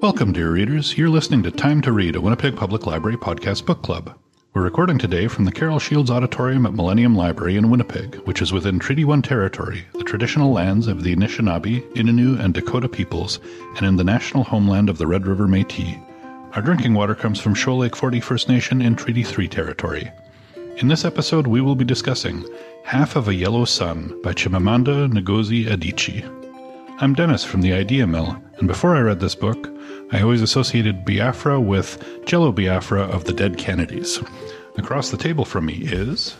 Welcome, dear readers. You're listening to Time to Read, a Winnipeg Public Library podcast book club. We're recording today from the Carol Shields Auditorium at Millennium Library in Winnipeg, which is within Treaty 1 territory, the traditional lands of the Anishinaabe, Ininew, and Dakota peoples, and in the national homeland of the Red River Metis. Our drinking water comes from Shoal Lake 40 First Nation in Treaty 3 territory. In this episode, we will be discussing Half of a Yellow Sun by Chimamanda Ngozi Adichie. I'm Dennis from the Idea Mill, and before I read this book, I always associated Biafra with Jello Biafra of the Dead Kennedys. Across the table from me is.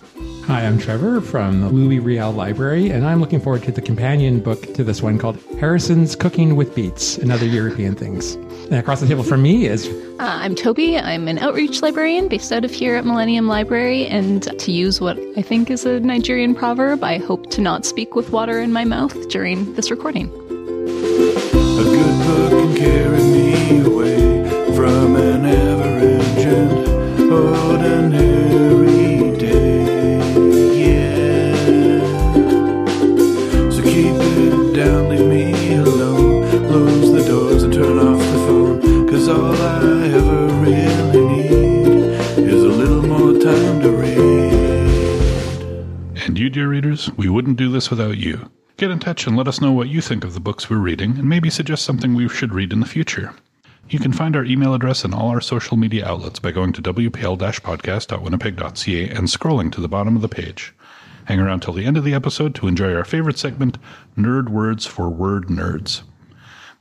Hi, I'm Trevor from the Louis Riel Library, and I'm looking forward to the companion book to this one called Harrison's Cooking with Beets and Other European Things. And across the table from me is. Uh, I'm Toby. I'm an outreach librarian based out of here at Millennium Library, and to use what I think is a Nigerian proverb, I hope to not speak with water in my mouth during this recording. You, dear readers, we wouldn't do this without you. Get in touch and let us know what you think of the books we're reading, and maybe suggest something we should read in the future. You can find our email address and all our social media outlets by going to wpl-podcast.winnipeg.ca and scrolling to the bottom of the page. Hang around till the end of the episode to enjoy our favorite segment, Nerd Words for Word Nerds.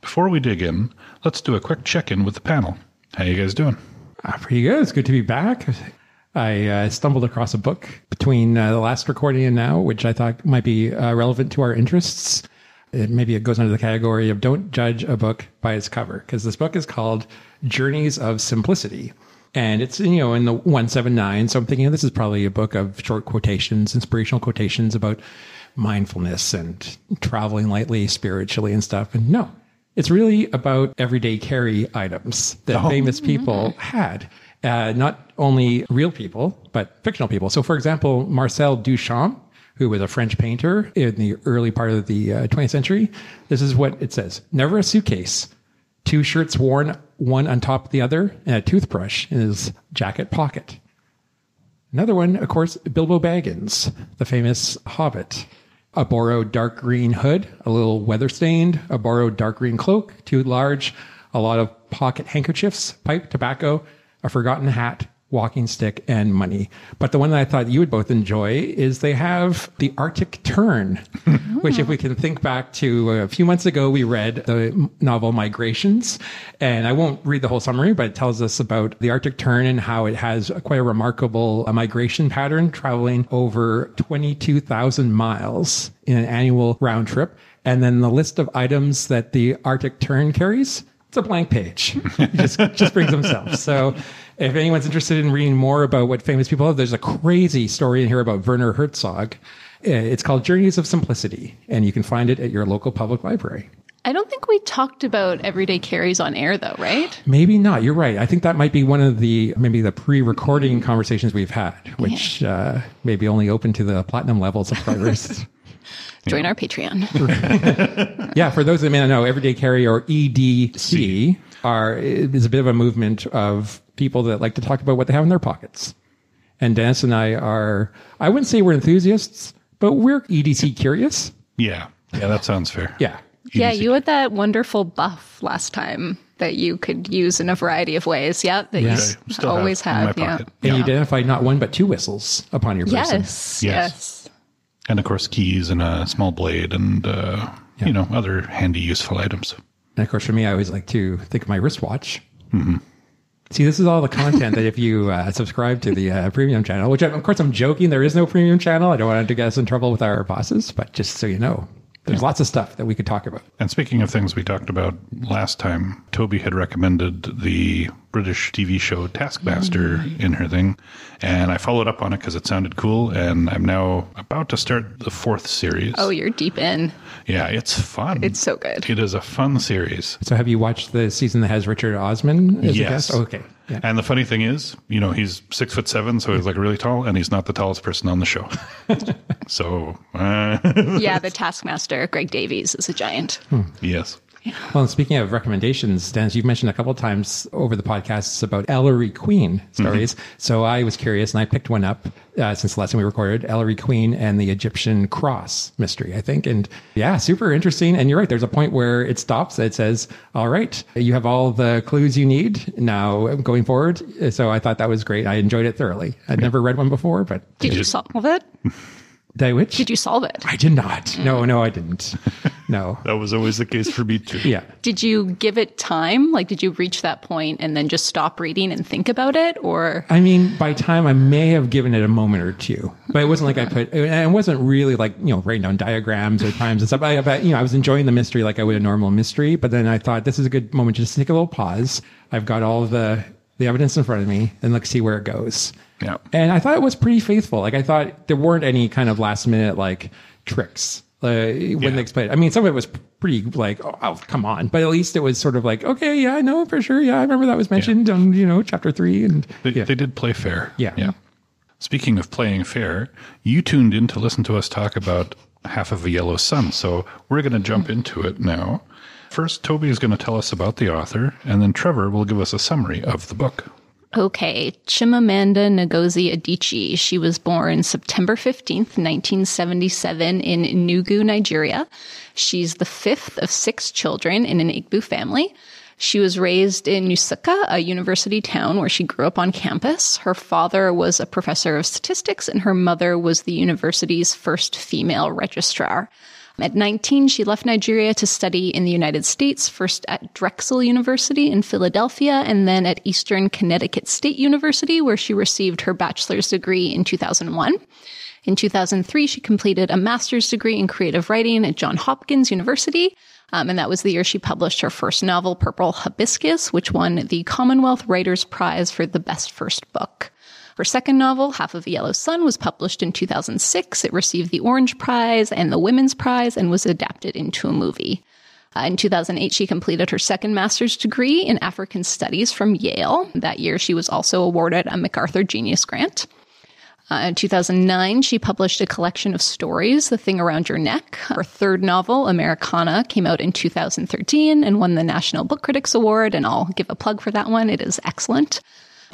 Before we dig in, let's do a quick check-in with the panel. How you guys doing? Uh, pretty good. It's good to be back. I uh, stumbled across a book between uh, the last recording and now, which I thought might be uh, relevant to our interests. It, maybe it goes under the category of don't judge a book by its cover, because this book is called Journeys of Simplicity. And it's, you know, in the 179. So I'm thinking this is probably a book of short quotations, inspirational quotations about mindfulness and traveling lightly spiritually and stuff. And no, it's really about everyday carry items that famous people had. Uh, not only real people, but fictional people. So, for example, Marcel Duchamp, who was a French painter in the early part of the uh, 20th century, this is what it says Never a suitcase, two shirts worn one on top of the other, and a toothbrush in his jacket pocket. Another one, of course, Bilbo Baggins, the famous hobbit. A borrowed dark green hood, a little weather stained, a borrowed dark green cloak, too large, a lot of pocket handkerchiefs, pipe, tobacco, a forgotten hat, walking stick, and money. But the one that I thought you would both enjoy is they have the Arctic Tern, which, if we can think back to a few months ago, we read the novel Migrations. And I won't read the whole summary, but it tells us about the Arctic Tern and how it has quite a remarkable uh, migration pattern, traveling over 22,000 miles in an annual round trip. And then the list of items that the Arctic Tern carries it's a blank page. Just just brings himself. So if anyone's interested in reading more about what famous people have, there's a crazy story in here about Werner Herzog. Uh, It's called Journeys of Simplicity, and you can find it at your local public library. I don't think we talked about everyday carries on air, though, right? Maybe not. You're right. I think that might be one of the maybe the pre-recording conversations we've had, which uh, may be only open to the platinum level subscribers. Join our Patreon. yeah, for those that may not know, Everyday Carry or EDC are is a bit of a movement of people that like to talk about what they have in their pockets. And Dennis and I are I wouldn't say we're enthusiasts, but we're EDC curious. Yeah. Yeah, that sounds fair. Yeah. yeah, you had that wonderful buff last time that you could use in a variety of ways. Yeah, that Yeah. you I s- still have always in my have. yeah. pocket. And you identified not one but two whistles upon your person. Yes, Yes. yes. And of course, keys and a small blade and, uh, you know, other handy, useful items. And of course, for me, I always like to think of my wristwatch. See, this is all the content that if you uh, subscribe to the uh, premium channel, which of course I'm joking, there is no premium channel. I don't want to get us in trouble with our bosses, but just so you know, there's lots of stuff that we could talk about. And speaking of things we talked about last time, Toby had recommended the British TV show Taskmaster mm-hmm. in her thing, and I followed up on it because it sounded cool, and I'm now about to start the fourth series. Oh, you're deep in. yeah, it's fun. It's so good. It is a fun series. So, have you watched the season that has Richard Osman as a Yes. guest? Okay. Yeah. And the funny thing is, you know, he's six foot seven, so he's like really tall, and he's not the tallest person on the show. so, uh, yeah, the Taskmaster, Greg Davies, is a giant. yes. Well, and speaking of recommendations, Dennis, you've mentioned a couple of times over the podcasts about Ellery Queen stories. So I was curious and I picked one up uh, since the last time we recorded Ellery Queen and the Egyptian cross mystery, I think. And yeah, super interesting. And you're right. There's a point where it stops. It says, all right, you have all the clues you need now going forward. So I thought that was great. I enjoyed it thoroughly. I'd never read one before, but Did you solve it? did which? Did you solve it? I did not. No, no, I didn't. No. That was always the case for me too. Yeah. Did you give it time? Like, did you reach that point and then just stop reading and think about it? Or I mean, by time I may have given it a moment or two, but it wasn't like I put, and it wasn't really like, you know, writing down diagrams or times and stuff. I, but, you know, I was enjoying the mystery like I would a normal mystery, but then I thought this is a good moment to just take a little pause. I've got all the, the evidence in front of me and let's see where it goes. Yeah. And I thought it was pretty faithful. Like I thought there weren't any kind of last minute like tricks uh, when Yeah. they explained. I mean, some of it was pretty like, oh, oh, come on, but at least it was sort of like, okay, yeah, I know for sure. Yeah, I remember that was mentioned on you know chapter three, and They, yeah, they did play fair. Yeah. Yeah. Speaking of playing fair, you tuned in to listen to us talk about Half of a Yellow Sun. So we're going to jump into it now. First, Toby is going to tell us about the author, and then Trevor will give us a summary of the book. Okay, Chimamanda Ngozi Adichie. She was born September 15th, 1977 in Enugu, Nigeria. She's the fifth of six children in an Igbo family. She was raised in Nsukka, a university town where she grew up on campus. Her father was a professor of statistics and her mother was the university's first female registrar. At 19, she left Nigeria to study in the United States, first at Drexel University in Philadelphia, and then at Eastern Connecticut State University, where she received her bachelor's degree in 2001. In 2003, she completed a master's degree in creative writing at Johns Hopkins University. Um, and that was the year she published her first novel, Purple Hibiscus, which won the Commonwealth Writers Prize for the best first book. Her second novel, Half of a Yellow Sun, was published in 2006. It received the Orange Prize and the Women's Prize and was adapted into a movie. Uh, in 2008, she completed her second master's degree in African Studies from Yale. That year, she was also awarded a MacArthur Genius Grant. Uh, in 2009, she published a collection of stories, The Thing Around Your Neck. Her third novel, Americanah, came out in 2013 and won the National Book Critics Award, and I'll give a plug for that one. It is excellent.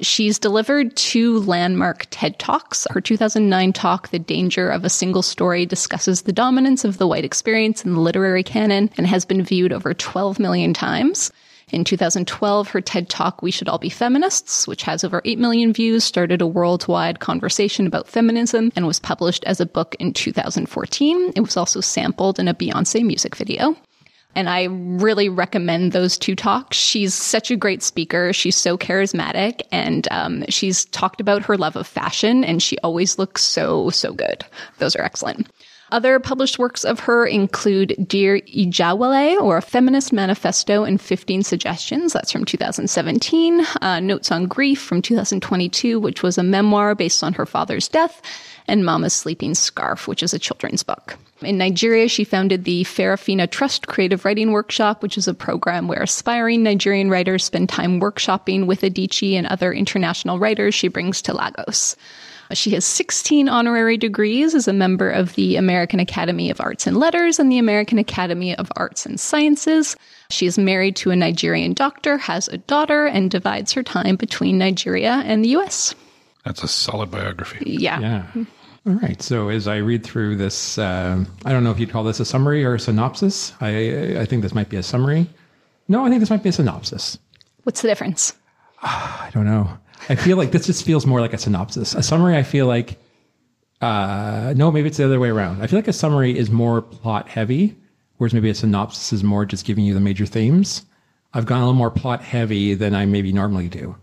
She's delivered two landmark TED Talks. Her 2009 talk, The Danger of a Single Story, discusses the dominance of the white experience in the literary canon and has been viewed over 12 million times. In 2012, her TED Talk, We Should All Be Feminists, which has over 8 million views, started a worldwide conversation about feminism and was published as a book in 2014. It was also sampled in a Beyonce music video. And I really recommend those two talks. She's such a great speaker. She's so charismatic and um, she's talked about her love of fashion and she always looks so, so good. Those are excellent. Other published works of her include Dear Ijeawele, or a Feminist Manifesto and 15 Suggestions. That's from 2017. Uh, Notes on Grief from 2022, which was a memoir based on her father's death. And Mama's Sleeping Scarf, which is a children's book. In Nigeria, she founded the Farafina Trust Creative Writing Workshop, which is a program where aspiring Nigerian writers spend time workshopping with Adichie and other international writers she brings to Lagos. She has 16 honorary degrees as a member of the American Academy of Arts and Letters and the American Academy of Arts and Sciences. She is married to a Nigerian doctor, has a daughter, and divides her time between Nigeria and the US. That's a solid biography. Yeah. Yeah. All right. So as I read through this, uh, I don't know if you'd call this a summary or a synopsis. I I think this might be a summary. No, I think this might be a synopsis. What's the difference? I don't know. I feel like this just feels more like a synopsis. A summary, I feel like, uh, no, maybe it's the other way around. I feel like a summary is more plot heavy, whereas maybe a synopsis is more just giving you the major themes. I've gone a little more plot heavy than I maybe normally do.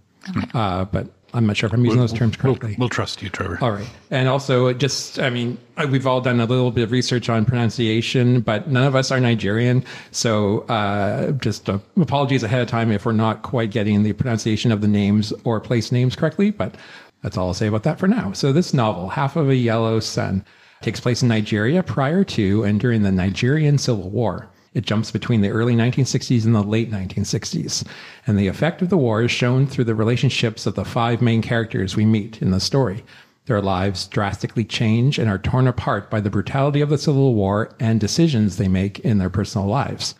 Uh, but I'm not sure if I'm using those terms We'll, correctly. we'll trust you, Trevor. All right. And also, just, I mean, we've all done a little bit of research on pronunciation, but none of us are Nigerian. So, uh, just uh, apologies ahead of time if we're not quite getting the pronunciation of the names or place names correctly, but that's all I'll say about that for now. So, this novel, Half of a Yellow Sun, takes place in Nigeria prior to and during the Nigerian Civil War. It jumps between the early 1960s and the late 1960s. And the effect of the war is shown through the relationships of the five main characters we meet in the story. Their lives drastically change and are torn apart by the brutality of the Civil War and decisions they make in their personal lives.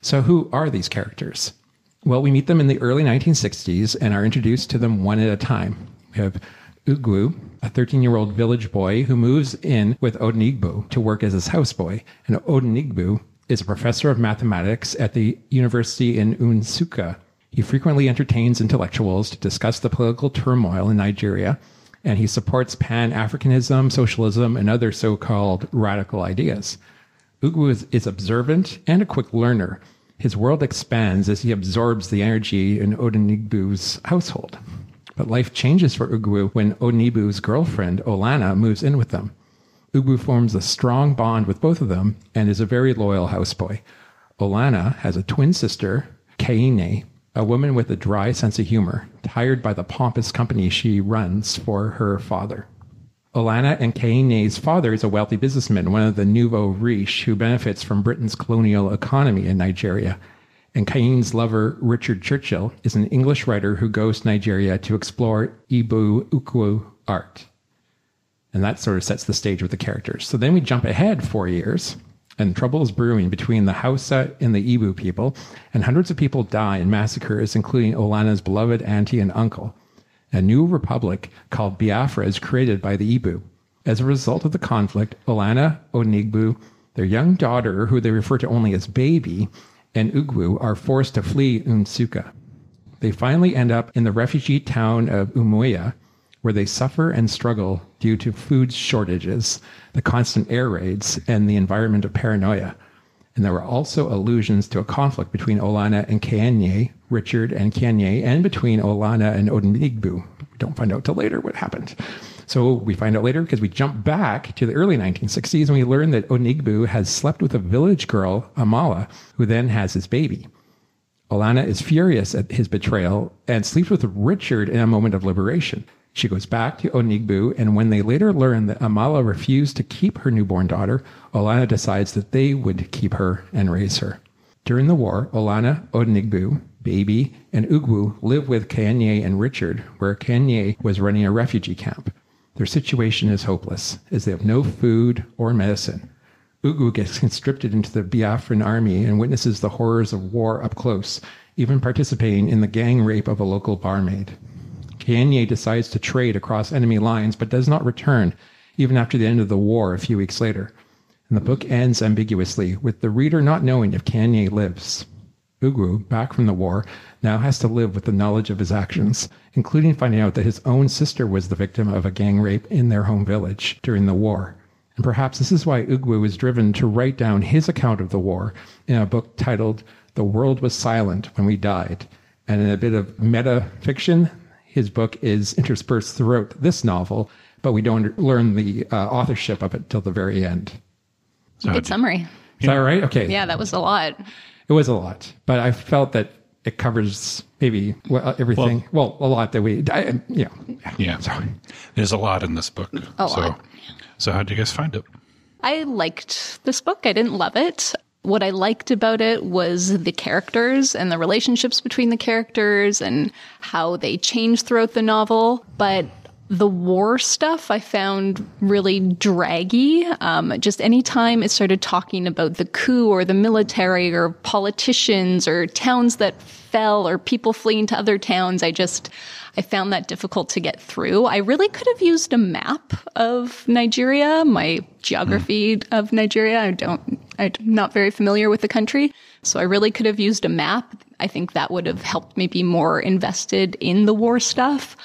So, who are these characters? Well, we meet them in the early 1960s and are introduced to them one at a time. We have Ugwu, a 13 year old village boy who moves in with Odenigbo to work as his houseboy. And Odenigbo is a professor of mathematics at the university in Nsukka. He frequently entertains intellectuals to discuss the political turmoil in Nigeria, and he supports Pan Africanism, socialism, and other so called radical ideas. Ugwu is, is observant and a quick learner. His world expands as he absorbs the energy in Odenigbo's household. But life changes for Ugwu when Odenigbo's girlfriend, Olanna, moves in with them. Ugwu forms a strong bond with both of them and is a very loyal houseboy. Olanna has a twin sister, Kaine, a woman with a dry sense of humor, tired by the pompous company she runs for her father. Olanna and Kaine's father is a wealthy businessman, one of the nouveau riche who benefits from Britain's colonial economy in Nigeria. And Kaine's lover, Richard Churchill, is an English writer who goes to Nigeria to explore Igbo-Ukwu art. And that sort of sets the stage with the characters. So then we jump ahead four years, and trouble is brewing between the Hausa and the Igbo people, and hundreds of people die in massacres, including Olanna's beloved auntie and uncle. A new republic called Biafra is created by the Igbo. As a result of the conflict, Olanna, Onigbu, their young daughter, who they refer to only as baby, and Ugwu are forced to flee Nsukka. They finally end up in the refugee town of Umuahia, where they suffer and struggle due to food shortages, the constant air raids, and the environment of paranoia. And there were also allusions to a conflict between Olanna and Kanye, Richard and Kanye, and between Olanna and Odenigbo. We don't find out till later what happened. So we find out later because we jump back to the early 1960s and we learn that Onigbu has slept with a village girl, Amala, who then has his baby. Olanna is furious at his betrayal and sleeps with Richard in a moment of liberation. She goes back to Onigbu, and when they later learn that Amala refused to keep her newborn daughter, Olanna decides that they would keep her and raise her. During the war, Olanna, Onigbu, Baby, and Ugwu live with Kanye and Richard, where Kanye was running a refugee camp. Their situation is hopeless, as they have no food or medicine. Ugwu gets conscripted into the Biafran army and witnesses the horrors of war up close, even participating in the gang rape of a local barmaid. Kanye decides to trade across enemy lines, but does not return, even after the end of the war a few weeks later. And the book ends ambiguously, with the reader not knowing if Kanye lives. Ugwu, back from the war, now has to live with the knowledge of his actions, including finding out that his own sister was the victim of a gang rape in their home village during the war. And perhaps this is why Ugwu was driven to write down his account of the war in a book titled The World Was Silent When We Died. And in a bit of meta fiction, his book is interspersed throughout this novel, but we don't learn the uh, authorship of it till the very end. So Good summary. Is that right? Okay. Yeah, that was a lot. It was a lot, but I felt that it covers maybe well, everything. Well, a lot that we, I, you know, yeah, sorry. there's a lot in this book. A so, lot. So how did you guys find it? I liked this book. I didn't love it. What I liked about it was the characters and the relationships between the characters and how they change throughout the novel. But the war stuff I found really draggy. Um, just anytime it started talking about the coup or the military or politicians or towns that fell or people fleeing to other towns, I just, I found that difficult to get through. I really could have used a map of Nigeria, my geography of Nigeria. I don't, I'm not very familiar with the country. So I really could have used a map. I think that would have helped me be more invested in the war stuff.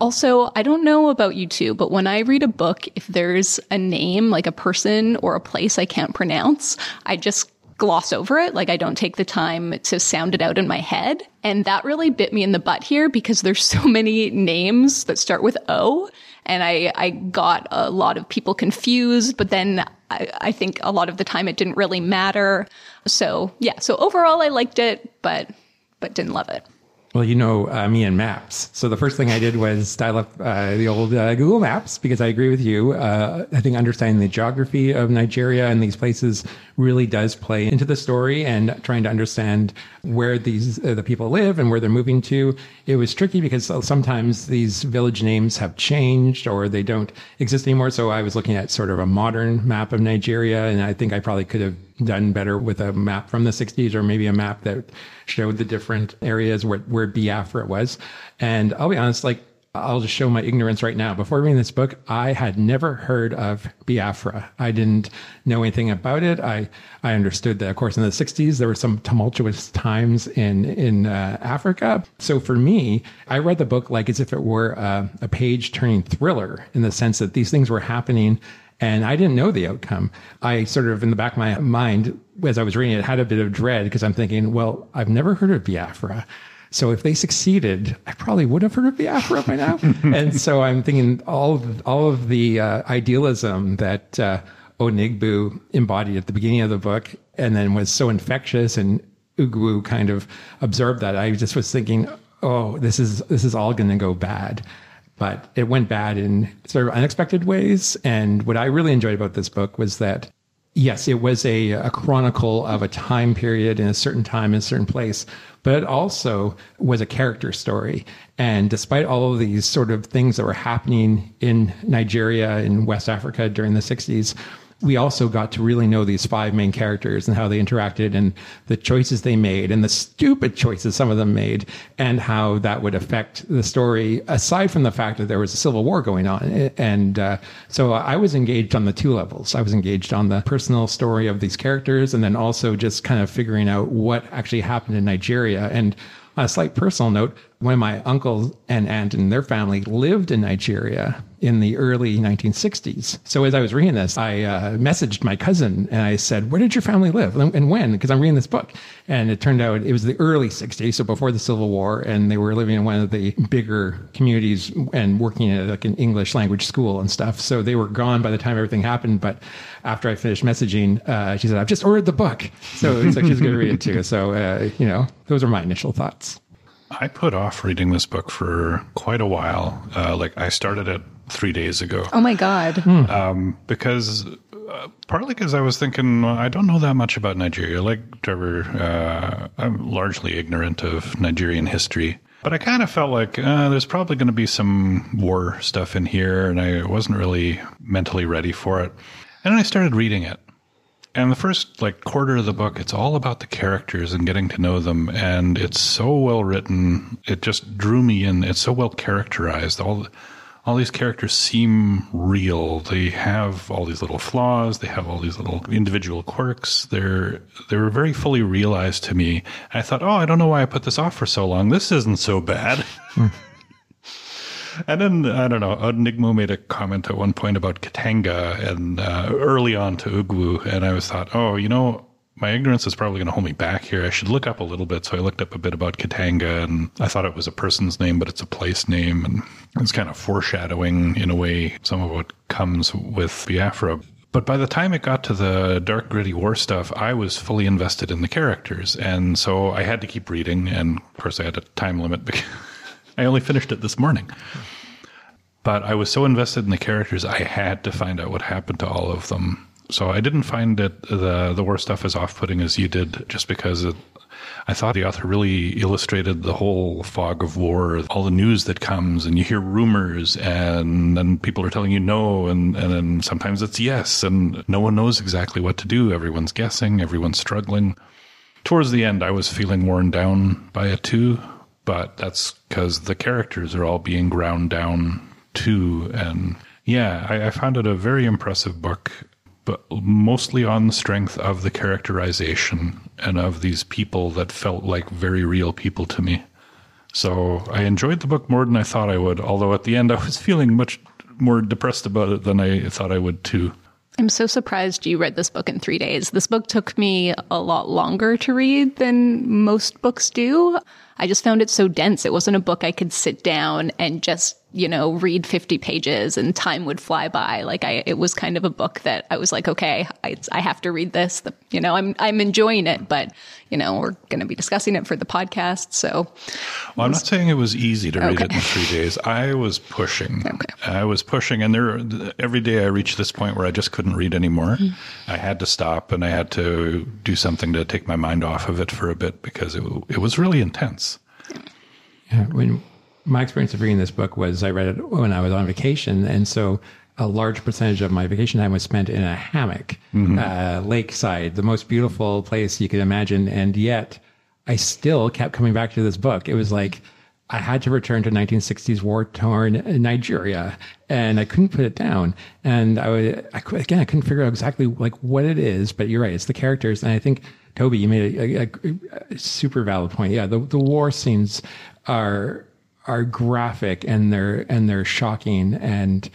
Also, I don't know about you two, but when I read a book, if there's a name, like a person or a place I can't pronounce, I just gloss over it. Like I don't take the time to sound it out in my head. And that really bit me in the butt here because there's so many names that start with O. And I, I got a lot of people confused, but then I, I think a lot of the time it didn't really matter. So yeah, so overall I liked it, but, but didn't love it. Well, you know uh, me and maps. So the first thing I did was style up uh, the old uh, Google Maps because I agree with you. Uh, I think understanding the geography of Nigeria and these places really does play into the story and trying to understand where these uh, the people live and where they're moving to. It was tricky because sometimes these village names have changed or they don't exist anymore. So I was looking at sort of a modern map of Nigeria, and I think I probably could have done better with a map from the 60s or maybe a map that showed the different areas where, where Biafra was. And I'll be honest, like, I'll just show my ignorance right now. Before reading this book, I had never heard of Biafra. I didn't know anything about it. I, I understood that, of course, in the 60s, there were some tumultuous times in, in uh, Africa. So for me, I read the book like as if it were a, a page turning thriller in the sense that these things were happening and I didn't know the outcome. I sort of, in the back of my mind, as I was reading it, had a bit of dread because I'm thinking, well, I've never heard of Biafra. So if they succeeded, I probably would have heard of Biafra by now. and so I'm thinking all of, all of the uh, idealism that uh, Onigbu embodied at the beginning of the book, and then was so infectious, and Ugwu kind of observed that. I just was thinking, oh, this is this is all going to go bad. But it went bad in sort of unexpected ways. And what I really enjoyed about this book was that yes, it was a, a chronicle of a time period in a certain time in a certain place, but it also was a character story. And despite all of these sort of things that were happening in Nigeria in West Africa during the 60s, we also got to really know these five main characters and how they interacted and the choices they made and the stupid choices some of them made and how that would affect the story aside from the fact that there was a civil war going on. And uh, so i was engaged on the two levels. I was engaged on the personal story of these characters and then also just kind of figuring out what actually happened in nigeria. And on a slight personal note, one of my uncles and aunt and their family lived in Nigeria in the early 1960s. So as I was reading this, I uh, messaged my cousin and I said, "Where did your family live and when?" Because I'm reading this book, and it turned out it was the early 60s, so before the Civil War, and they were living in one of the bigger communities and working at like an English language school and stuff. So they were gone by the time everything happened. But after I finished messaging, uh, she said, "I've just ordered the book," so, so she's going to read it too. So uh, you know, those are my initial thoughts. I put off reading this book for quite a while. Uh, like I started it three days ago Oh my God. um, because uh, partly because I was thinking well, I don't know that much about Nigeria. Like Trevor, uh, I'm largely ignorant of Nigerian history. But I kind of felt like uh, there's probably going to be some war stuff in here, and I wasn't really mentally ready for it. And then I started reading it. And the first like quarter of the book, it's all about the characters and getting to know them, and it's so well written. It just drew me in. It's so well characterized. All all these characters seem real. They have all these little flaws. They have all these little individual quirks. They're they were very fully realized to me. I thought, oh, I don't know why I put this off for so long. This isn't so bad. Hmm. And then I don't know. Enigmo made a comment at one point about Katanga and uh, early on to Ugwu, and I was thought, oh, you know, my ignorance is probably going to hold me back here. I should look up a little bit. So I looked up a bit about Katanga, and I thought it was a person's name, but it's a place name, and it's kind of foreshadowing in a way some of what comes with Biafra. But by the time it got to the dark, gritty war stuff, I was fully invested in the characters, and so I had to keep reading. And of course, I had a time limit because I only finished it this morning. But I was so invested in the characters, I had to find out what happened to all of them. So I didn't find it the the war stuff as off putting as you did, just because it, I thought the author really illustrated the whole fog of war, all the news that comes, and you hear rumors, and then people are telling you no, and and then sometimes it's yes, and no one knows exactly what to do. Everyone's guessing, everyone's struggling. Towards the end, I was feeling worn down by it too, but that's because the characters are all being ground down too. And yeah, I, I found it a very impressive book, but mostly on the strength of the characterization and of these people that felt like very real people to me. So I enjoyed the book more than I thought I would, although at the end I was feeling much more depressed about it than I thought I would too. I'm so surprised you read this book in three days. This book took me a lot longer to read than most books do. I just found it so dense. It wasn't a book I could sit down and just, you know, read 50 pages and time would fly by. Like I, it was kind of a book that I was like, okay, I, I have to read this. The, you know, I'm, I'm enjoying it, but you know, we're going to be discussing it for the podcast. So Well, I'm not saying it was easy to read it in three days. I was pushing. Okay. I was pushing, and there every day I reached this point where I just couldn't read anymore. Mm-hmm. I had to stop, and I had to do something to take my mind off of it for a bit because it it was really intense. Yeah, when my experience of reading this book was I read it when I was on vacation, and so a large percentage of my vacation time was spent in a hammock, uh, lakeside, the most beautiful place you could imagine. And yet I still kept coming back to this book. It was like, I had to return to 1960s war torn Nigeria and I couldn't put it down. And I would, I, again, I couldn't figure out exactly like what it is, but you're right. It's the characters. And I think Toby, you made a, a, a super valid point. Yeah. The, the war scenes are, are graphic and they're, and they're shocking and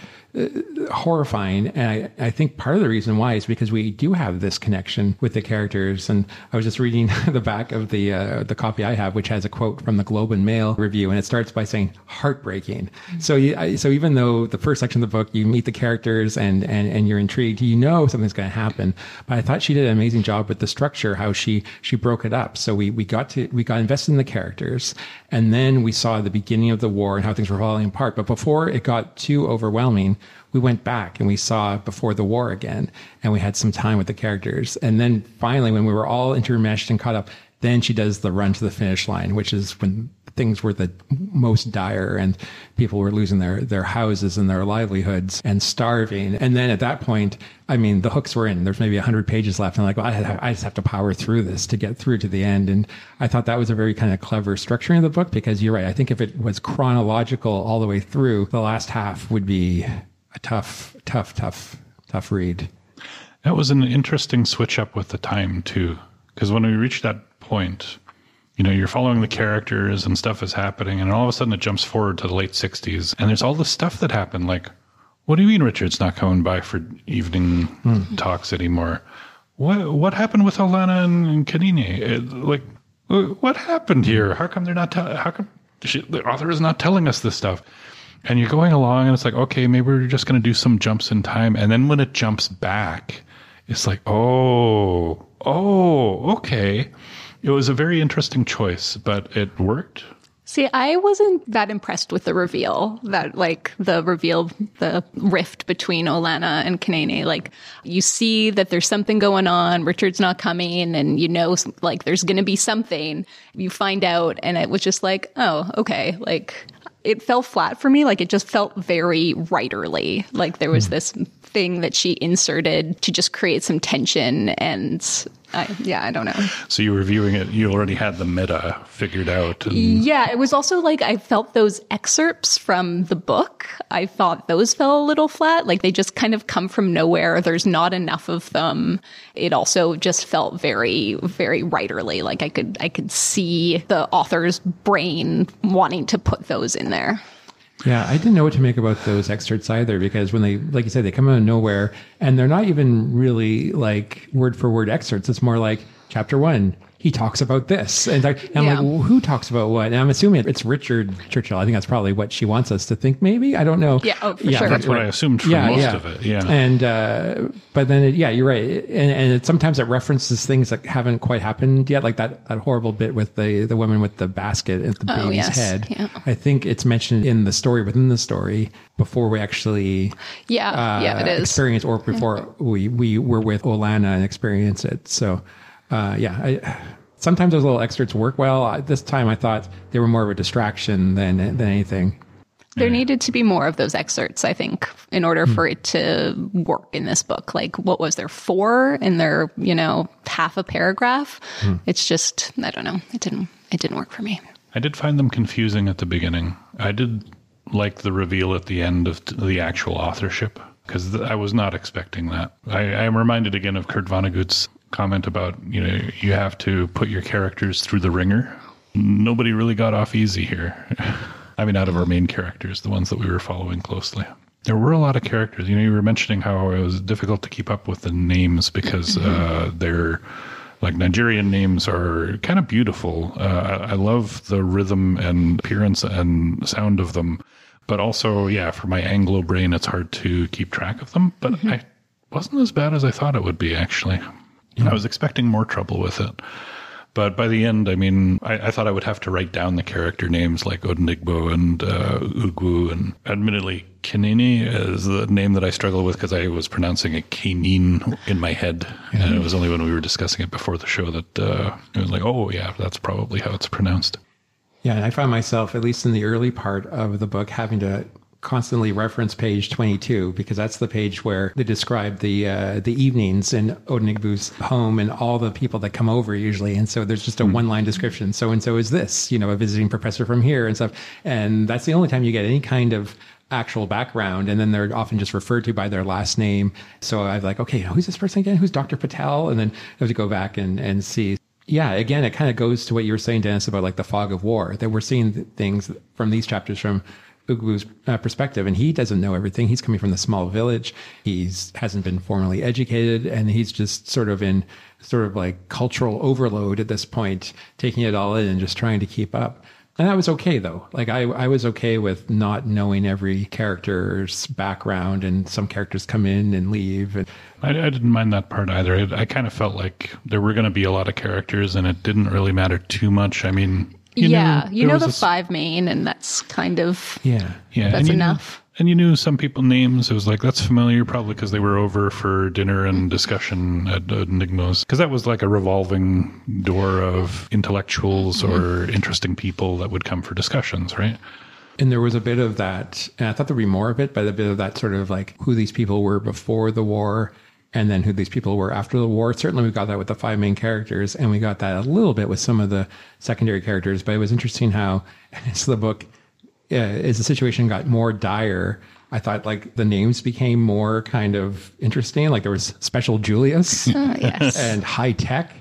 horrifying. And I, I think part of the reason why is because we do have this connection with the characters. And I was just reading the back of the uh, the copy I have, which has a quote from the Globe and Mail review, and it starts by saying heartbreaking. So you, I, so even though the first section of the book you meet the characters and and and you're intrigued, you know something's going to happen. But I thought she did an amazing job with the structure, how she she broke it up. So we we got to we got invested in the characters, and then we saw the beginning of the war and how things were falling apart. But before it got too overwhelming, we went back and we saw before the war again and we had some time with the characters. And then finally when we were all intermeshed and caught up then she does the run to the finish line which is when things were the most dire and people were losing their their houses and their livelihoods and starving. And then at that point i mean the hooks were in. There's maybe 100 pages left. And I'm like well, I, I just have to power through this to get through to the end. And i thought that was a very kind of clever structuring of the book because you're right. I think if it was chronological all the way through the last half would be a tough, tough, tough, tough read. That was an interesting switch up with the time too, because when we reached that point, you know, you're following the characters and stuff is happening, and all of a sudden it jumps forward to the late '60s, and there's all this stuff that happened. Like, what do you mean Richard's not coming by for evening hmm. talks anymore? What what happened with Alana and, and Kanini? It, like, what happened here? How come they're not? Tell- how come she, the author is not telling us this stuff? And you're going along, and it's like, okay, maybe we're just going to do some jumps in time. And then when it jumps back, it's like, oh, oh, okay. It was a very interesting choice, but it worked. See, I wasn't that impressed with the reveal that like the reveal, the rift between Olanna and Kanene. Like you see that there's something going on. Richard's not coming and you know, like there's going to be something. You find out and it was just like, oh, okay. Like it fell flat for me. Like it just felt very writerly. Like there was hmm. this thing that she inserted to just create some tension and I, yeah, I don't know. So you were viewing it, you already had the meta figured out. And Yeah, it was also like I felt those excerpts from the book. I thought those fell a little flat. Like they just kind of come from nowhere. There's not enough of them. It also just felt very, very writerly. Like I could, I could see the author's brain wanting to put those in there. Yeah, I didn't know what to make about those excerpts either because when they, like you said, they come out of nowhere and they're not even really like word for word excerpts. It's more like chapter one. He talks about this, and, I, and I'm Yeah. like, well, who talks about what? And I'm assuming it's Richard Churchill. I think that's probably what she wants us to think. Maybe I don't know. Yeah, oh, for sure. that's what I assumed for most of it. Yeah. And uh, but then it, yeah, you're right. And and it, sometimes it references things that haven't quite happened yet, like that that horrible bit with the the woman with the basket at the Oh, baby's yes. head. Yeah. I think it's mentioned in the story within the story before we actually Yeah, uh, yeah, it is. experience or before we we were with Olanna and experience it. So uh, yeah, I, sometimes those little excerpts work well. I- This time I thought they were more of a distraction than than anything. There needed to be more of those excerpts, I think, in order for it to work in this book. Like, what was there four in their, you know, half a paragraph? It's just, I don't know. It didn't, it didn't work for me. I did find them confusing at the beginning. I did like the reveal at the end of the actual authorship because th- I was not expecting that. I, I am reminded again of Kurt Vonnegut's comment about you know you have to put your characters through the wringer. Nobody really got off easy here. I mean, out of our main characters, the ones that we were following closely. There were a lot of characters. You know, you were mentioning how it was difficult to keep up with the names because uh, they're like Nigerian names are kind of beautiful. Uh, I, I love the rhythm and appearance and sound of them, but also, yeah, for my Anglo brain, it's hard to keep track of them. But I wasn't as bad as I thought it would be. Actually, I was expecting more trouble with it. But by the end, I mean, I, I thought I would have to write down the character names like Odenigbo and uh, Ugwu. And admittedly, Kinini is the name that I struggle with because I was pronouncing it Kanin in my head. And it was only when we were discussing it before the show that uh, it was like, oh, yeah, that's probably how it's pronounced. Yeah, and I found myself, at least in the early part of the book, having to constantly reference page 22 because that's the page where they describe the uh, the evenings in Odenigbo's home and all the people that come over usually. And so there's just a one line description. So and so is this, you know, a visiting professor from here and stuff. And that's the only time you get any kind of actual background and then they're often just referred to by their last name so i was like okay who's this person again who's dr patel and then i have to go back and, and see yeah again it kind of goes to what you were saying dennis about like the fog of war that we're seeing things from these chapters from Ugwu's uh, perspective, and he doesn't know everything. He's coming from the small village. He's hasn't been formally educated, and he's just sort of in sort of like cultural overload at this point, taking it all in and just trying to keep up. And that was okay though. Like I, I was okay with not knowing every character's background, and some characters come in and leave. And I, I didn't mind that part either. I, I kind of felt like there were going to be a lot of characters, and it didn't really matter too much. I mean, you yeah, knew you know the a s- five main, and that's kind of yeah, Yeah, That's and you knew- enough. and you knew some people names. It was like that's familiar, probably because they were over for dinner and discussion at uh, Enigmas. Because that was like a revolving door of intellectuals Mm-hmm. or interesting people that would come for discussions, right? And there was a bit of that, and I thought there'd be more of it, but a bit of that sort of like who these people were before the war and then who these people were after the war. Certainly we got that with the five main characters, and we got that a little bit with some of the secondary characters, but it was interesting how as the book, uh, as the situation got more dire, I thought like the names became more kind of interesting. Like there was Special Julius uh, yes. and high tech.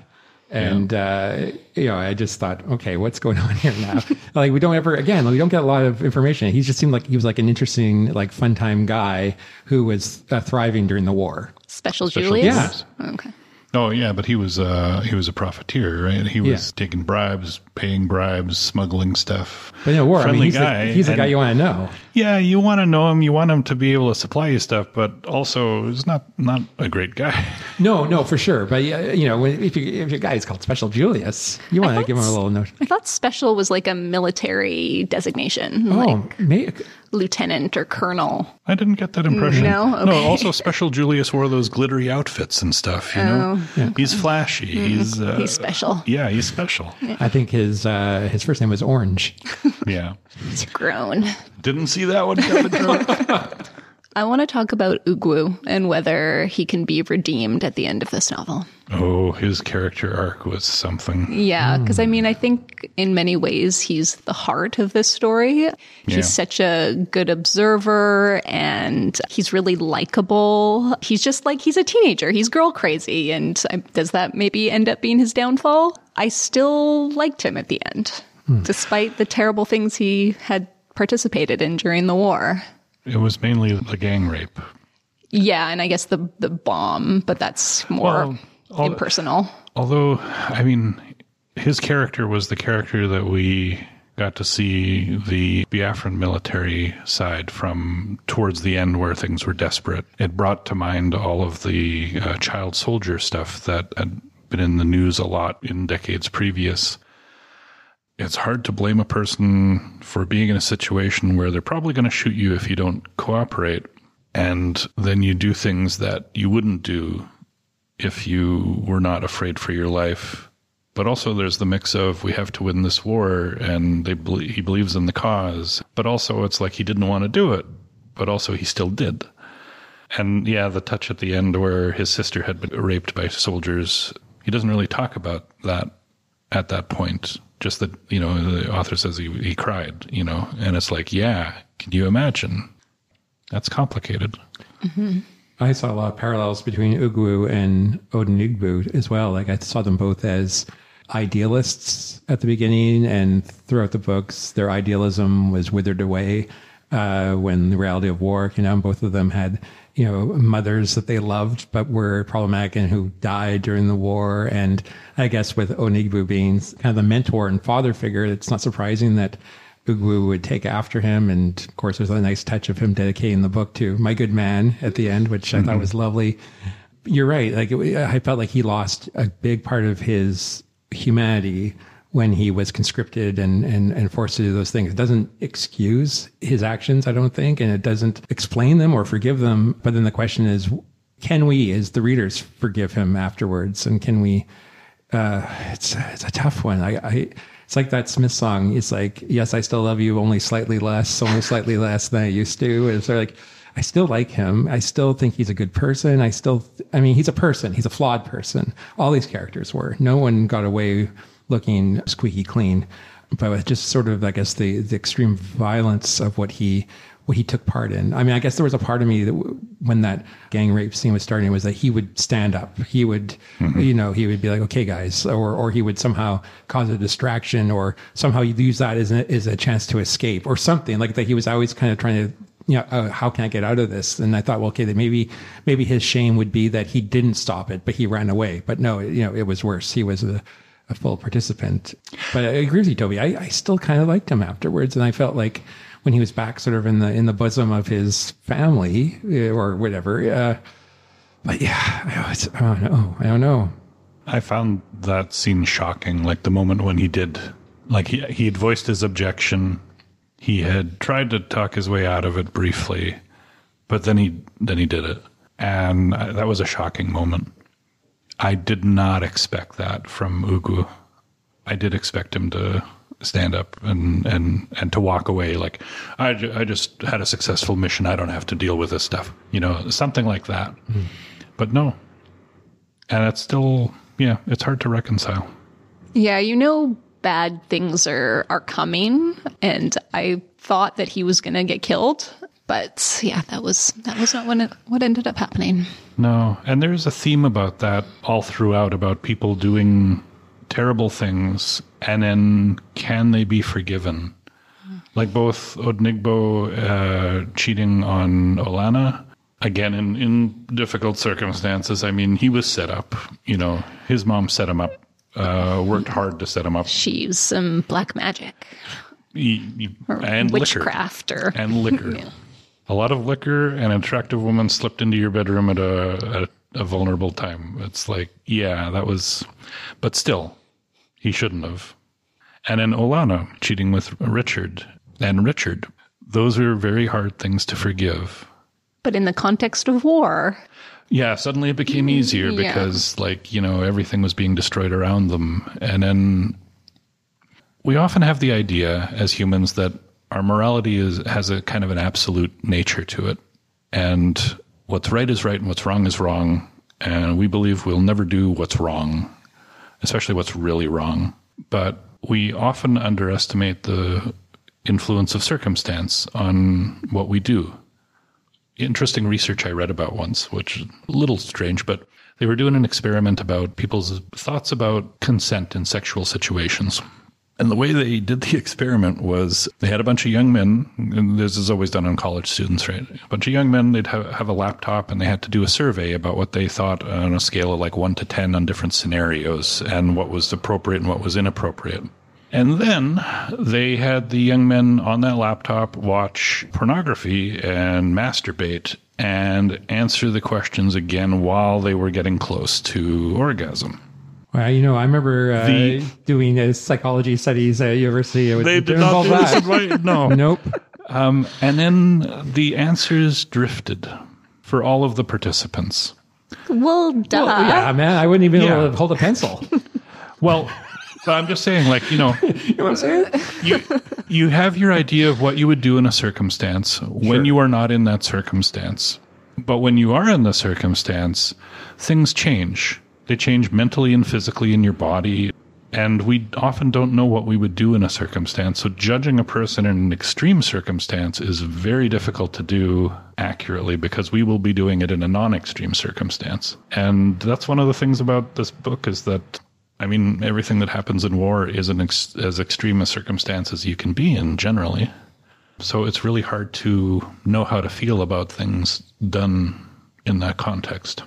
And uh, you know, I just thought, okay, what's going on here now? like, we don't ever again, we don't get a lot of information. He just seemed like he was like an interesting, like fun time guy who was uh, thriving during the war. Special, Special Julius. Yeah. Okay. Oh yeah, but he was uh, he was a profiteer, right? He was Yeah. taking bribes, paying bribes, smuggling stuff. But in a war, I Friendly mean, he's guy, the, he's the guy you want to know. Yeah, you want to know him. You want him to be able to supply you stuff, but also he's not not a great guy. No, no, for sure. But you know, if you, if your guy is called Special Julius, you want to give him a little note. I thought special was like a military designation, Oh, like may, lieutenant or colonel. I didn't get that impression. No? no. Also, Special Julius wore those glittery outfits and stuff. You know, he's flashy. He's uh, Oh. Mm-hmm. He's special. Yeah, he's special. I think his uh, his first name was Orange. Yeah, It's grown. didn't see that one coming. I want to talk about Ugwu and whether he can be redeemed at the end of this novel. oh, his character arc was something. Yeah, because I mean, I think in many ways he's the heart of this story. Yeah. He's such a good observer and he's really likable. He's just like, he's a teenager. He's girl crazy. And I- does that maybe end up being his downfall? I still liked him at the end, hmm. despite the terrible things he had participated in during the war. It was mainly the gang rape. Yeah, and I guess the the bomb, but that's more Well, impersonal. Although, I mean, his character was the character that we got to see the Biafran military side from towards the end where things were desperate. It brought to mind all of the uh, child soldier stuff that had been in the news a lot in decades previous. It's hard to blame a person for being in a situation where they're probably going to shoot you if you don't cooperate. And then you do things that you wouldn't do if you were not afraid for your life. But also, there's the mix of we have to win this war, and they he believes in the cause. But also, it's like he didn't want to do it, but also he still did. And yeah, the touch at the end where his sister had been raped by soldiers, he doesn't really talk about that at that point. Just that, you know, the author says he, he cried, you know, and it's like, yeah, can you imagine? That's complicated. I saw a lot of parallels between Ugwu and Odin as well. Like I saw them both as idealists at the beginning, and throughout the books, their idealism was withered away uh, when the reality of war came down. Both of them had, you know, mothers that they loved but were problematic and who died during the war. And I guess with Onigbu being kind of the mentor and father figure, it's not surprising that Ugwu would take after him. And of course, there's a nice touch of him dedicating the book to my good man at the end, which I thought mm-hmm. was lovely. You're right. Like it, I felt like he lost a big part of his humanity when he was conscripted and, and, and forced to do those things. It doesn't excuse his actions, I don't think, and it doesn't explain them or forgive them. But then the question is, can we, as the readers, forgive him afterwards? And can we, uh, it's, it's a tough one. I, I, It's like that Smith song. It's like, yes, I still love you, only slightly less, only slightly less than I used to. Sort of like, I still like him. I still think he's a good person. I still, I mean, he's a person. He's a flawed person. All these characters were. No one got away looking squeaky clean, but with just sort of, I guess, the the extreme violence of what he what he took part in. I mean, I guess there was a part of me that w- when that gang rape scene was starting was that he would stand up. He would, you know, he would be like, "Okay, guys," or or he would somehow cause a distraction, or somehow use that as a, as a chance to escape, or something like that. He was always kind of trying to you know, uh, how can I get out of this? And I thought, well, okay, that maybe, maybe his shame would be that he didn't stop it, but he ran away. But no, you know, it was worse. He was a, a full participant. But I agree with you, Toby. I, I still kind of liked him afterwards. And I felt like when he was back sort of in the, in the bosom of his family uh, or whatever. Uh, but yeah, I, was, I don't know. I don't know. I found that scene shocking. Like the moment when he did, like he he had voiced his objection. He had tried to talk his way out of it briefly, but then he then he did it, and I, that was a shocking moment. I did not expect that from Ugwu. I did expect him to stand up and and and to walk away like I, ju- I just had a successful mission. I don't have to deal with this stuff you know something like that. But no. And it's still yeah it's hard to reconcile. Yeah, you know bad things are are coming and I thought that he was going to get killed, but yeah, that was that was not what it, what ended up happening. no and there's a theme about that all throughout about people doing terrible things and then can they be forgiven like both Odenigbo uh, cheating on Olanna again in, in difficult circumstances. I mean, he was set up. You know, his mom set him up, uh, worked hard to set him up, She used some black magic He- he- and liquor witchcraft or and liquor. A lot of liquor and an attractive woman slipped into your bedroom at a, a a vulnerable time. It's like, yeah, that was, but still, he shouldn't have. And then Olanna cheating with Richard and Richard. Those are very hard things to forgive. but in the context of war, Yeah, suddenly it became easier yeah. because, like, you know, everything was being destroyed around them. And then we often have the idea as humans that our morality is has a kind of an absolute nature to it. And what's right is right and what's wrong is wrong. And we believe we'll never do what's wrong, especially what's really wrong. But we often underestimate the influence of circumstance on what we do interesting research I read about once, which is a little strange, but they were doing an experiment about people's thoughts about consent in sexual situations. And the way they did the experiment was they had a bunch of young men, and this is always done on college students, right? A bunch of young men, they'd have, have a laptop and they had to do a survey about what they thought on a scale of like one to 10 on different scenarios and what was appropriate and what was inappropriate. And then they had the young men on that laptop watch pornography and masturbate and answer the questions again while they were getting close to orgasm. Well, you know, I remember uh, The- doing uh, psychology studies at university. It would They did involve not do this that. in my- no. Nope. Um, and then the answers drifted for all of the participants. well, duh. Yeah, man, I wouldn't even be able to hold a pencil. Well, but I'm just saying, like, you know, know what I'm saying? you you have your idea of what you would do in a circumstance when you are not in that circumstance. But when you are in the circumstance, things change. They change mentally and physically in your body. And we often don't know what we would do in a circumstance. So judging a person in an extreme circumstance is very difficult to do accurately because we will be doing it in a non-extreme circumstance. And that's one of the things about this book is that I mean, everything that happens in war is an ex- as extreme a circumstance as you can be in generally. So it's really hard to know how to feel about things done in that context.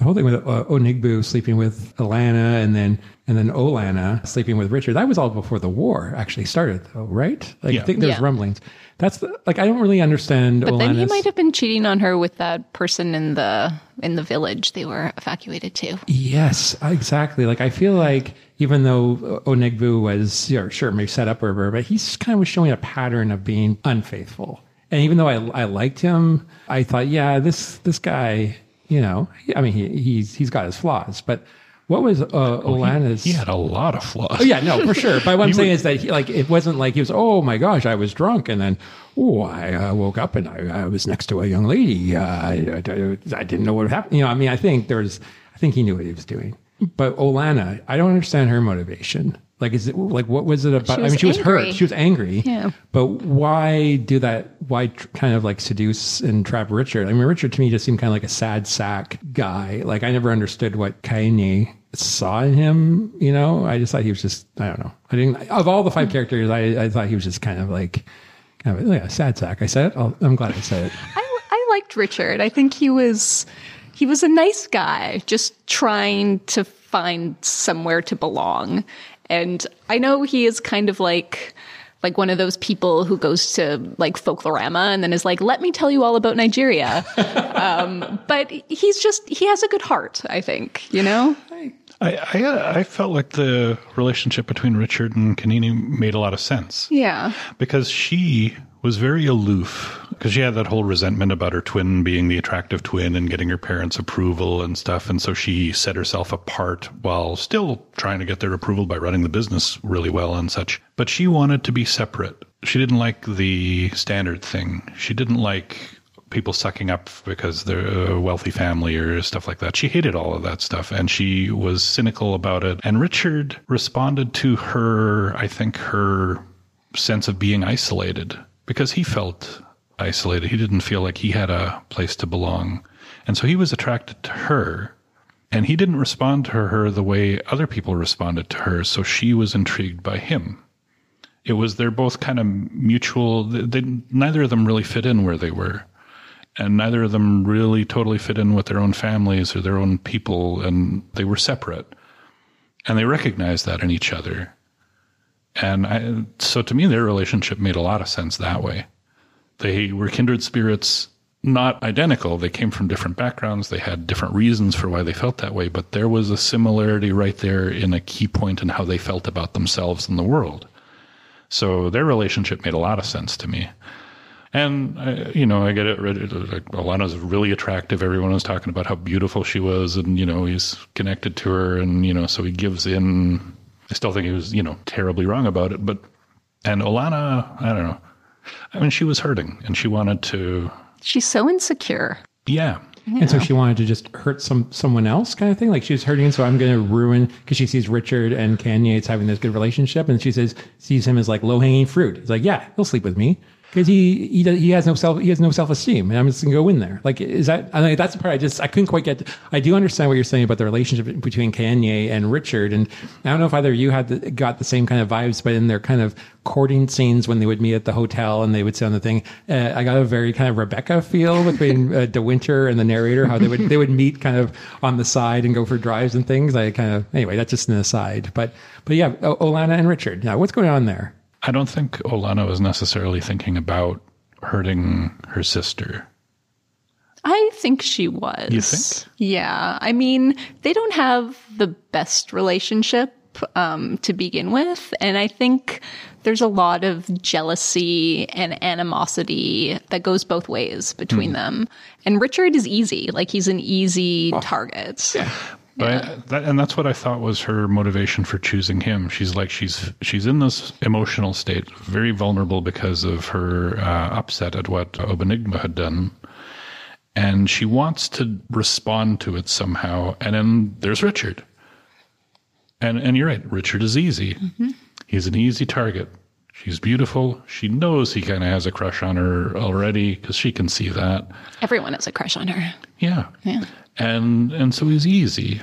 The whole thing with uh, Odenigbo sleeping with Olanna and then and then Olanna sleeping with Richard, that was all before the war actually started, though, right? Like, Yeah. I think there's Yeah. rumblings. That's the, like I don't really understand But then he might have been cheating on her with that person in the in the village they were evacuated to. Yes, exactly. Like I feel like even though Odenigbo was you know, sure maybe set up or whatever, but he's kind of was showing a pattern of being unfaithful. And even though I, I liked him, I thought, yeah, this this guy, you know, I mean, he, he's he's got his flaws, but What was uh, Olanna's? He had a lot of flaws. Oh, yeah, no, for sure. But what I'm saying is that he, like it wasn't like he was. Oh my gosh, I was drunk, and then oh, I uh, woke up and I, I was next to a young lady. Uh, I, I, I didn't know what happened. You know, I mean, I think there's. I think he knew what he was doing. But Olanna, I don't understand her motivation. Like, is it like what was it about? She I mean, was she was angry. hurt. She was angry. Yeah. But why do that? Why tr- kind of like seduce and trap Richard? I mean, Richard to me just seemed kind of like a sad sack guy. Like I never understood what Kaine saw in him. You know, I just thought he was just I don't know. I didn't of all the five hmm. characters, I, I thought he was just kind of like kind of yeah, sad sack. I said it. I'll, I'm glad I said it. I, I liked Richard. I think he was he was a nice guy, just trying to find somewhere to belong. And I know he is kind of like like one of those people who goes to like folklorama and then is like, "Let me tell you all about Nigeria." um, but he's just he has a good heart. I think you know. I, I uh, I felt like the relationship between Richard and Kainene made a lot of sense Yeah. because she was very aloof because she had that whole resentment about her twin being the attractive twin and getting her parents' approval and stuff, and so she set herself apart while still trying to get their approval by running the business really well and such. But she wanted to be separate. She didn't like the standard thing. She didn't like people sucking up because they're a wealthy family or stuff like that. She hated all of that stuff and she was cynical about it. And Richard responded to her, I think, her sense of being isolated because he felt isolated. He didn't feel like he had a place to belong. And so he was attracted to her. And he didn't respond to her the way other people responded to her. So she was intrigued by him. It was they're both kind of mutual. They, neither of them really fit in where they were and neither of them really totally fit in with their own families or their own people, and they were separate. And they recognized that in each other. And I, so to me, their relationship made a lot of sense that way. They were kindred spirits, not identical. They came from different backgrounds. They had different reasons for why they felt that way, but there was a similarity right there in a key point in how they felt about themselves and the world. So their relationship made a lot of sense to me. And I, you know, I get it. Like Olanna's really attractive. Everyone was talking about how beautiful she was, and you know, he's connected to her, and you know, so he gives in. I still think he was, you know, terribly wrong about it. But and Olanna, I don't know. I mean, she was hurting, and she wanted to. She's so insecure. Yeah, And so she wanted to just hurt some someone else, kind of thing. Like she was hurting, so I'm going to ruin because she sees Richard and Kainene's having this good relationship, and she says sees him as like low hanging fruit. It's like, yeah, he'll sleep with me because he he he has no self he has no self esteem, and I'm just to go in there. Like, is that? I mean, that's the part I just I couldn't quite get. I do understand what you're saying about the relationship between Kainene and Richard, and I don't know if either of you had the, got the same kind of vibes, but in their kind of courting scenes when they would meet at the hotel and they would sit on the thing, uh, I got a very kind of Rebecca feel between uh, DeWinter and the narrator. How they would they would meet kind of on the side and go for drives and things. I kind of anyway, that's just an aside. But but yeah, Olanna and Richard. Now, what's going on there? I don't think Olanna was necessarily thinking about hurting her sister. I think she was. You think? Yeah. I mean, they don't have the best relationship um, to begin with. And I think there's a lot of jealousy and animosity that goes both ways between them. And Richard is easy. Like, he's an easy target. But I, that, and that's what I thought was her motivation for choosing him. She's like she's she's in this emotional state, very vulnerable because of her uh, upset at what Odenigbo had done, and she wants to respond to it somehow. And then there's Richard, and and you're right, Richard is easy. He's an easy target. She's beautiful. She knows he kind of has a crush on her already because she can see that. Everyone has a crush on her. Yeah. Yeah. And and so he's easy.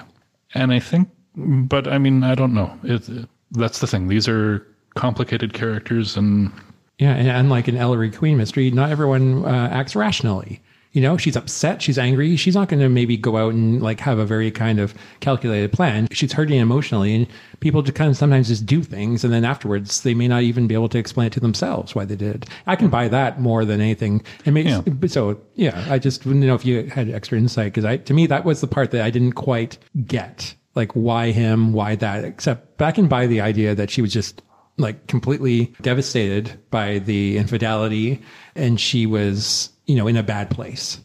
And I think but I mean, I don't know. It, that's the thing. These are complicated characters and Yeah, and unlike an Ellery Queen mystery, not everyone uh, acts rationally. You know, she's upset, she's angry. She's not going to maybe go out and like have a very kind of calculated plan. She's hurting emotionally, and people just kind of sometimes just do things, and then afterwards they may not even be able to explain it to themselves why they did. it. I can hmm. buy that more than anything. It makes Yeah. so yeah. I just didn't know if you had extra insight because I to me that was the part that I didn't quite get. Like why him, why that? Except back and buy the idea that she was just like completely devastated by the infidelity and she was you know in a bad place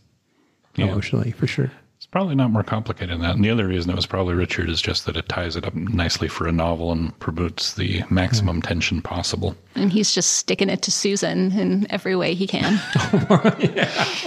emotionally for sure It's probably not more complicated than that. And the other reason it was probably Richard is just that it ties it up nicely for a novel and promotes the maximum tension possible. And he's just sticking it to Susan in every way he can. Oh,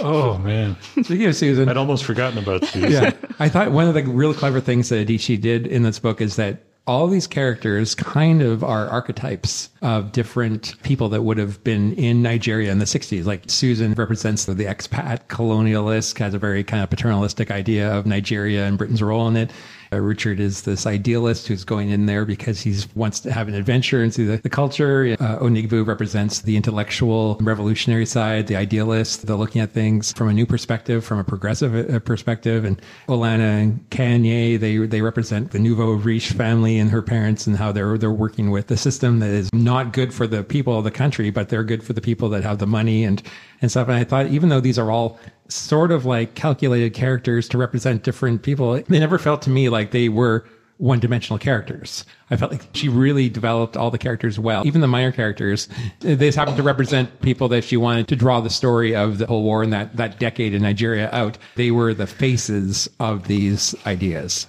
oh man, Speaking of Susan, I'd almost forgotten about Susan. yeah, I thought one of the real clever things that Adichie did in this book is that all these characters kind of are archetypes of different people that would have been in Nigeria in the 60s. Like Susan represents the, expat colonialist, has a very kind of paternalistic idea of Nigeria and Britain's role in it. Uh, Richard is this idealist who's going in there because he wants to have an adventure and see the, the culture. Uh, Odenigbo represents the intellectual revolutionary side, the idealist, the looking at things from a new perspective, from a progressive uh, perspective. And Olanna and Kainene, they they represent the nouveau riche family and her parents and how they're they're working with the system that is not good for the people of the country, but they're good for the people that have the money and and stuff. And I thought even though these are all sort of like calculated characters to represent different people, they never felt to me like they were one dimensional characters. I felt like she really developed all the characters well. Even the minor characters, they just happened to represent people that she wanted to draw the story of the whole war and that, that decade in Nigeria out. They were the faces of these ideas.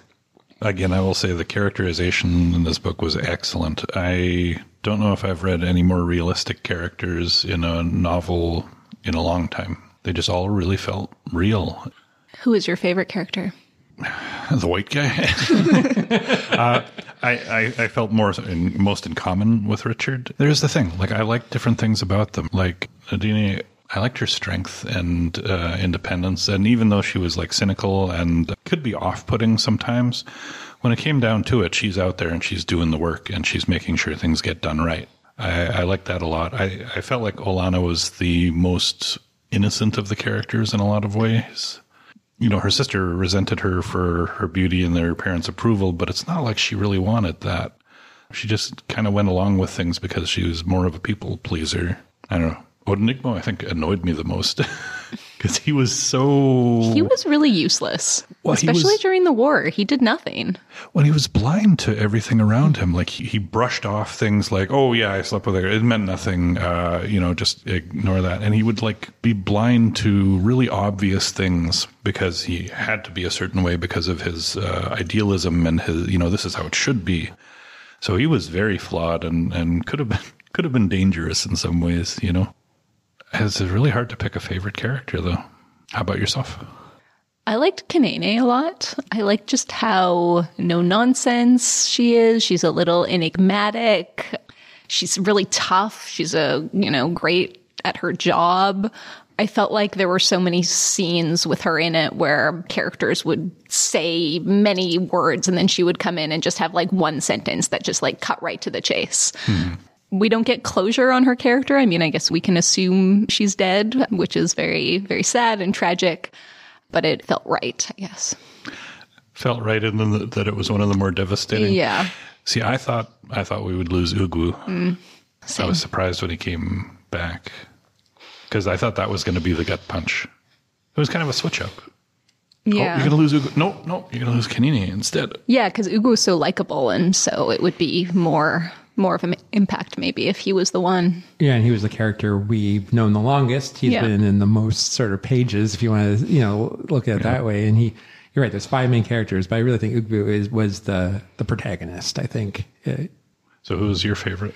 Again, I will say the characterization in this book was excellent. I don't know if I've read any more realistic characters in a novel in a long time. They just all really felt real. Who is your favorite character? The white guy. uh, I, I, I felt more in, most in common with Richard. There's the thing, like I like different things about them. Like Nadine, I liked her strength and uh, independence, and even though she was like cynical and could be off-putting sometimes, when it came down to it, she's out there and she's doing the work and she's making sure things get done right. I, I like that a lot. I, I felt like Olanna was the most innocent of the characters in a lot of ways you know, her sister resented her for her beauty and their parents' approval, but it's not like she really wanted that. She just kind of went along with things because she was more of a people pleaser. I don't know. Odenigbo, I think, annoyed me the most because he was so. He was really useless, Well, especially was- during the war. He did nothing. Well, he was blind to everything around him. Like he, he brushed off things like, "Oh yeah, I slept with her. It meant nothing." Uh, you know, just ignore that. And he would like be blind to really obvious things because he had to be a certain way because of his uh, idealism and his, you know, this is how it should be. So he was very flawed and and could have been could have been dangerous in some ways. You know, it's really hard to pick a favorite character though. How about yourself? I liked Kainene a lot. I like just how no nonsense she is. She's a little enigmatic. She's really tough. She's a, you know, great at her job. I felt like there were so many scenes with her in it where characters would say many words and then she would come in and just have like one sentence that just like cut right to the chase. Hmm. We don't get closure on her character. I mean, I guess we can assume she's dead, which is very, very sad and tragic, but it felt right, I guess. Felt right in the, that it was one of the more devastating. Yeah. See, I thought I thought we would lose Ugwu. Mm. I was surprised when he came back because I thought that was going to be the gut punch. It was kind of a switch up. Oh, Yeah. you're going to lose Ugwu. No, no, you're going to lose Kainene instead. Yeah, because Ugwu was so likable, and so it would be more more of an impact maybe if he was the one. Yeah, and he was the character we've known the longest. He's Yeah. been in the most sort of pages, if you want to, you know, look at it that way. And he, you're right. There's five main characters, but I really think Ugwu is was the the protagonist. I think So, who was your favorite?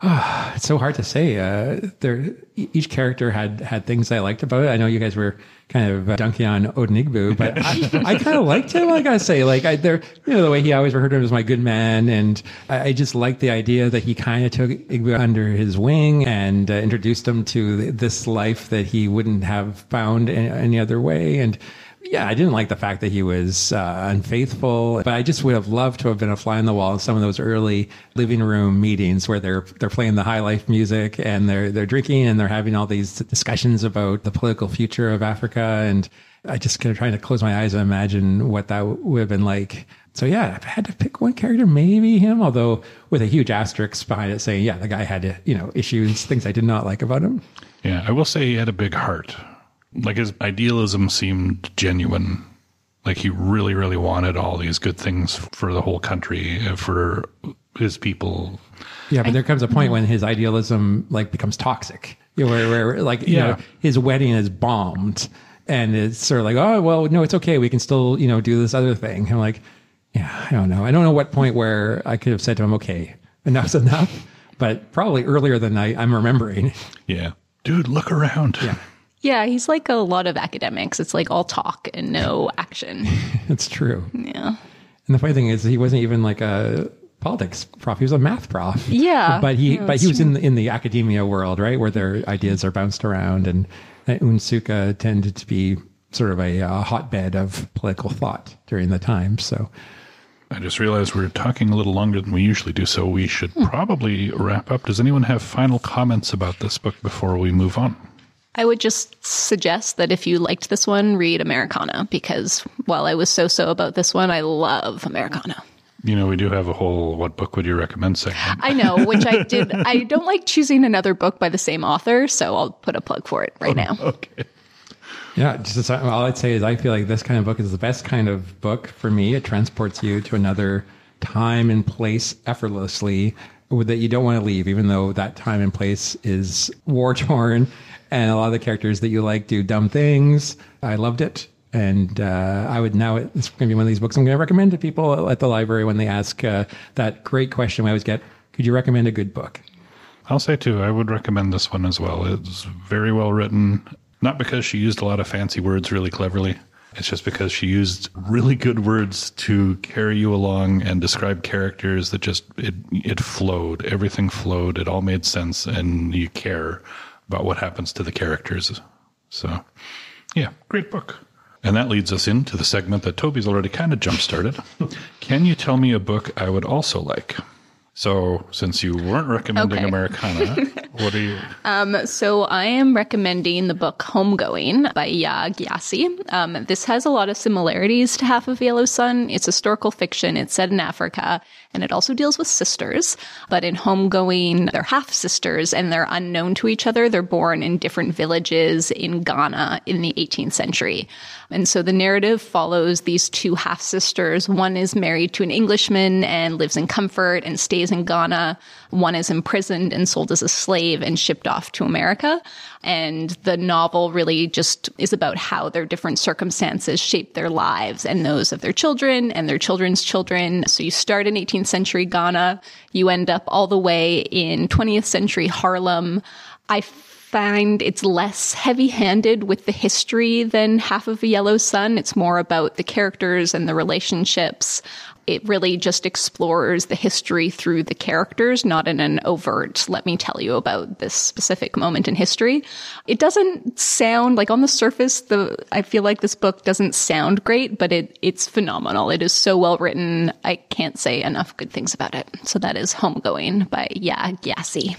it's so hard to say. Uh, there, each character had had things I liked about it. I know you guys were kind of uh, dunking on Odenigbo, but I, I kind of liked him. I gotta say, like I, there, you know, the way he always referred to him as my good man, and I, I just liked the idea that he kind of took Ugwu under his wing and uh, introduced him to th- this life that he wouldn't have found any other way, and. Yeah, I didn't like the fact that he was uh, unfaithful, but I just would have loved to have been a fly on the wall in some of those early living room meetings where they're they're playing the high life music and they're they're drinking and they're having all these discussions about the political future of Africa. And I just kind of trying to close my eyes and imagine what that would have been like. So yeah, if I had to pick one character, maybe him, although with a huge asterisk behind it saying, yeah, the guy had you know issues, things I did not like about him. Yeah, I will say he had a big heart. Like his idealism seemed genuine. Like he really, really wanted all these good things for the whole country, uh, for his people. Yeah, but there comes a point when his idealism like becomes toxic, you know, where, where like you Yeah. know his wedding is bombed, And it's sort of like, oh, well, no, it's okay. We can still, you know, do this other thing. I'm like, yeah, I don't know. I don't know what point where I could have said to him, okay, enough's enough. But probably earlier than I, I'm remembering. Yeah. Dude, look around. Yeah. Yeah, he's like a lot of academics. It's like all talk and no action. It's true. Yeah. And the funny thing is, he wasn't even like a politics prof. He was a math prof. Yeah. but he Yeah, but he was in the, in the academia world, right, where their ideas are bounced around, and uh, Nsukka tended to be sort of a uh, hotbed of political thought during the time. So I just realized we're talking a little longer than we usually do, so we should probably wrap up. Does anyone have final comments about this book before we move on? I would just suggest that if you liked this one, read Americanah because while I was so so about this one, I love Americanah. You know, we do have a whole what book would you recommend segment. I know, which I did. I don't like choosing another book by the same author, so I'll put a plug for it right oh, now. Okay. Yeah, just as- all I'd say is I feel like this kind of book is the best kind of book for me. It transports you to another time and place effortlessly that you don't want to leave, even though that time and place is war torn and a lot of the characters that you like do dumb things. I loved it. And uh, I would now, it's going to be one of these books I'm going to recommend to people at the library when they ask uh, that great question we always get Could you recommend a good book? I'll say too, I would recommend this one as well. It's very well written, not because she used a lot of fancy words really cleverly. It's just because she used really good words to carry you along and describe characters that just it it flowed. Everything flowed. It all made sense and you care about what happens to the characters. So, yeah, great book. And that leads us into the segment that Toby's already kind of jump started. Can you tell me a book I would also like? So, since you weren't recommending Okay. Americanah, what are you? Um, so I am recommending the book Homegoing by Yaa Gyasi. Um, this has a lot of similarities to Half of Yellow Sun. It's historical fiction. It's set in Africa, and it also deals with sisters. But in Homegoing, they're half sisters, and they're unknown to each other. They're born in different villages in Ghana in the 18th century. And so the narrative follows these two half sisters. One is married to an Englishman and lives in comfort and stays in Ghana. One is imprisoned and sold as a slave and shipped off to America. And the novel really just is about how their different circumstances shape their lives and those of their children and their children's children. So you start in 18th century Ghana, you end up all the way in 20th century Harlem. I find it's less heavy handed with the history than Half of a Yellow Sun. It's more about the characters and the relationships. It really just explores the history through the characters, not in an overt, let me tell you about this specific moment in history. It doesn't sound like on the surface, the, I feel like this book doesn't sound great, but it, it's phenomenal. It is so well written. I can't say enough good things about it. So that is Homegoing by Yaa Gyasi.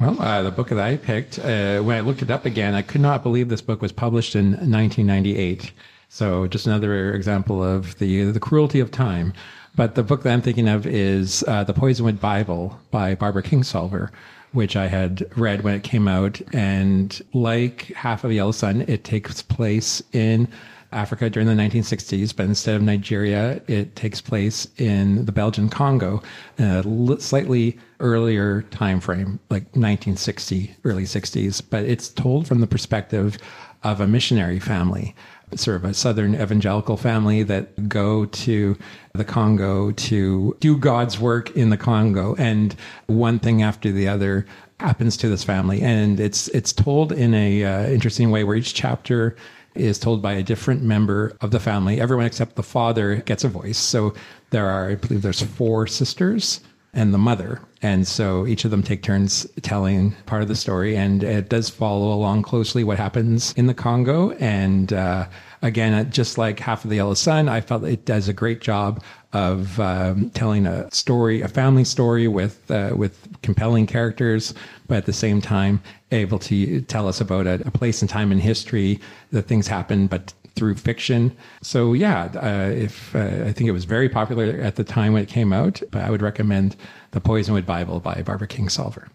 Well, uh, the book that I picked, uh, when I looked it up again, I could not believe this book was published in 1998. So just another example of the the cruelty of time. But the book that I'm thinking of is uh, The Poisonwood Bible by Barbara Kingsolver, which I had read when it came out. And like Half of Yellow Sun, it takes place in Africa during the 1960s, but instead of Nigeria, it takes place in the Belgian Congo, a slightly earlier time frame, like 1960, early 60s. But it's told from the perspective of a missionary family, sort of a southern evangelical family that go to the Congo to do God's work in the Congo, and one thing after the other happens to this family, and it's it's told in a uh, interesting way where each chapter is told by a different member of the family. Everyone except the father gets a voice. So there are, I believe, there's four sisters and the mother, and so each of them take turns telling part of the story, and it does follow along closely what happens in the Congo. And uh, again, uh, just like Half of the Yellow Sun, I felt it does a great job of um, telling a story, a family story with uh, with compelling characters, but at the same time able to tell us about a, a place and time in history that things happen, but through fiction. So yeah, uh, if uh, I think it was very popular at the time when it came out, but I would recommend The Poisonwood Bible by Barbara Kingsolver.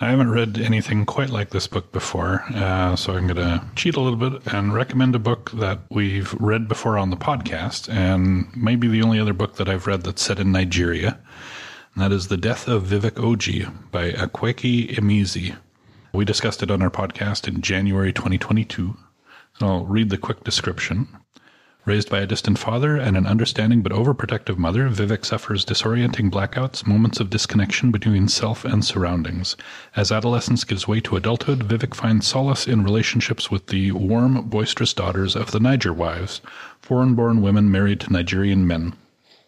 I haven't read anything quite like this book before, uh, so I'm going to cheat a little bit and recommend a book that we've read before on the podcast, and maybe the only other book that I've read that's set in Nigeria. And that is The Death of Vivek Oji by Akwaeke Emezi. We discussed it on our podcast in January 2022. I'll read the quick description. Raised by a distant father and an understanding but overprotective mother, Vivek suffers disorienting blackouts, moments of disconnection between self and surroundings. As adolescence gives way to adulthood, Vivek finds solace in relationships with the warm, boisterous daughters of the Niger wives, foreign born women married to Nigerian men.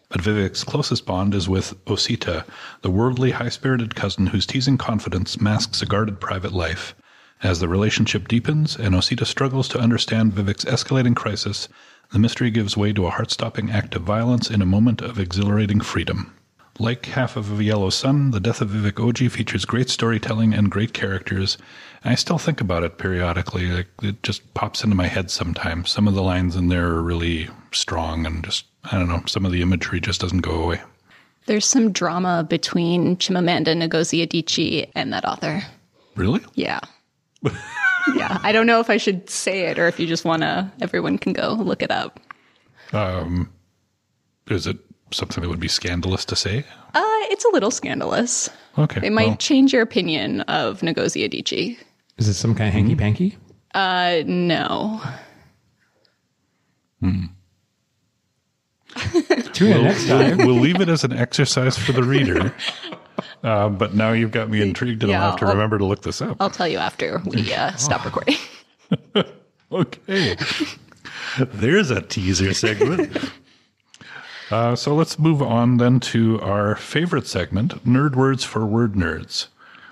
But Vivek's closest bond is with Osita, the worldly, high spirited cousin whose teasing confidence masks a guarded private life. As the relationship deepens and Osita struggles to understand Vivek's escalating crisis, the mystery gives way to a heart stopping act of violence in a moment of exhilarating freedom. Like Half of a Yellow Sun, The Death of Vivek Oji features great storytelling and great characters. I still think about it periodically. Like, it just pops into my head sometimes. Some of the lines in there are really strong and just, I don't know, some of the imagery just doesn't go away. There's some drama between Chimamanda Ngozi Adichie and that author. Really? Yeah. Yeah. I don't know if I should say it or if you just want to, everyone can go look it up. Um, is it something that would be scandalous to say? Uh, it's a little scandalous. Okay. It might well, change your opinion of Ngozi Adichie. Is it some kind of hanky panky? Uh, no. Tune in next time. we'll leave it as an exercise for the reader. Uh, but now you've got me intrigued, and Yeah, I'll have to I'll- remember to look this up. I'll tell you after we uh, stop recording. Okay. There's a teaser segment. Uh, so let's move on then to our favorite segment, Nerd Words for Word Nerds,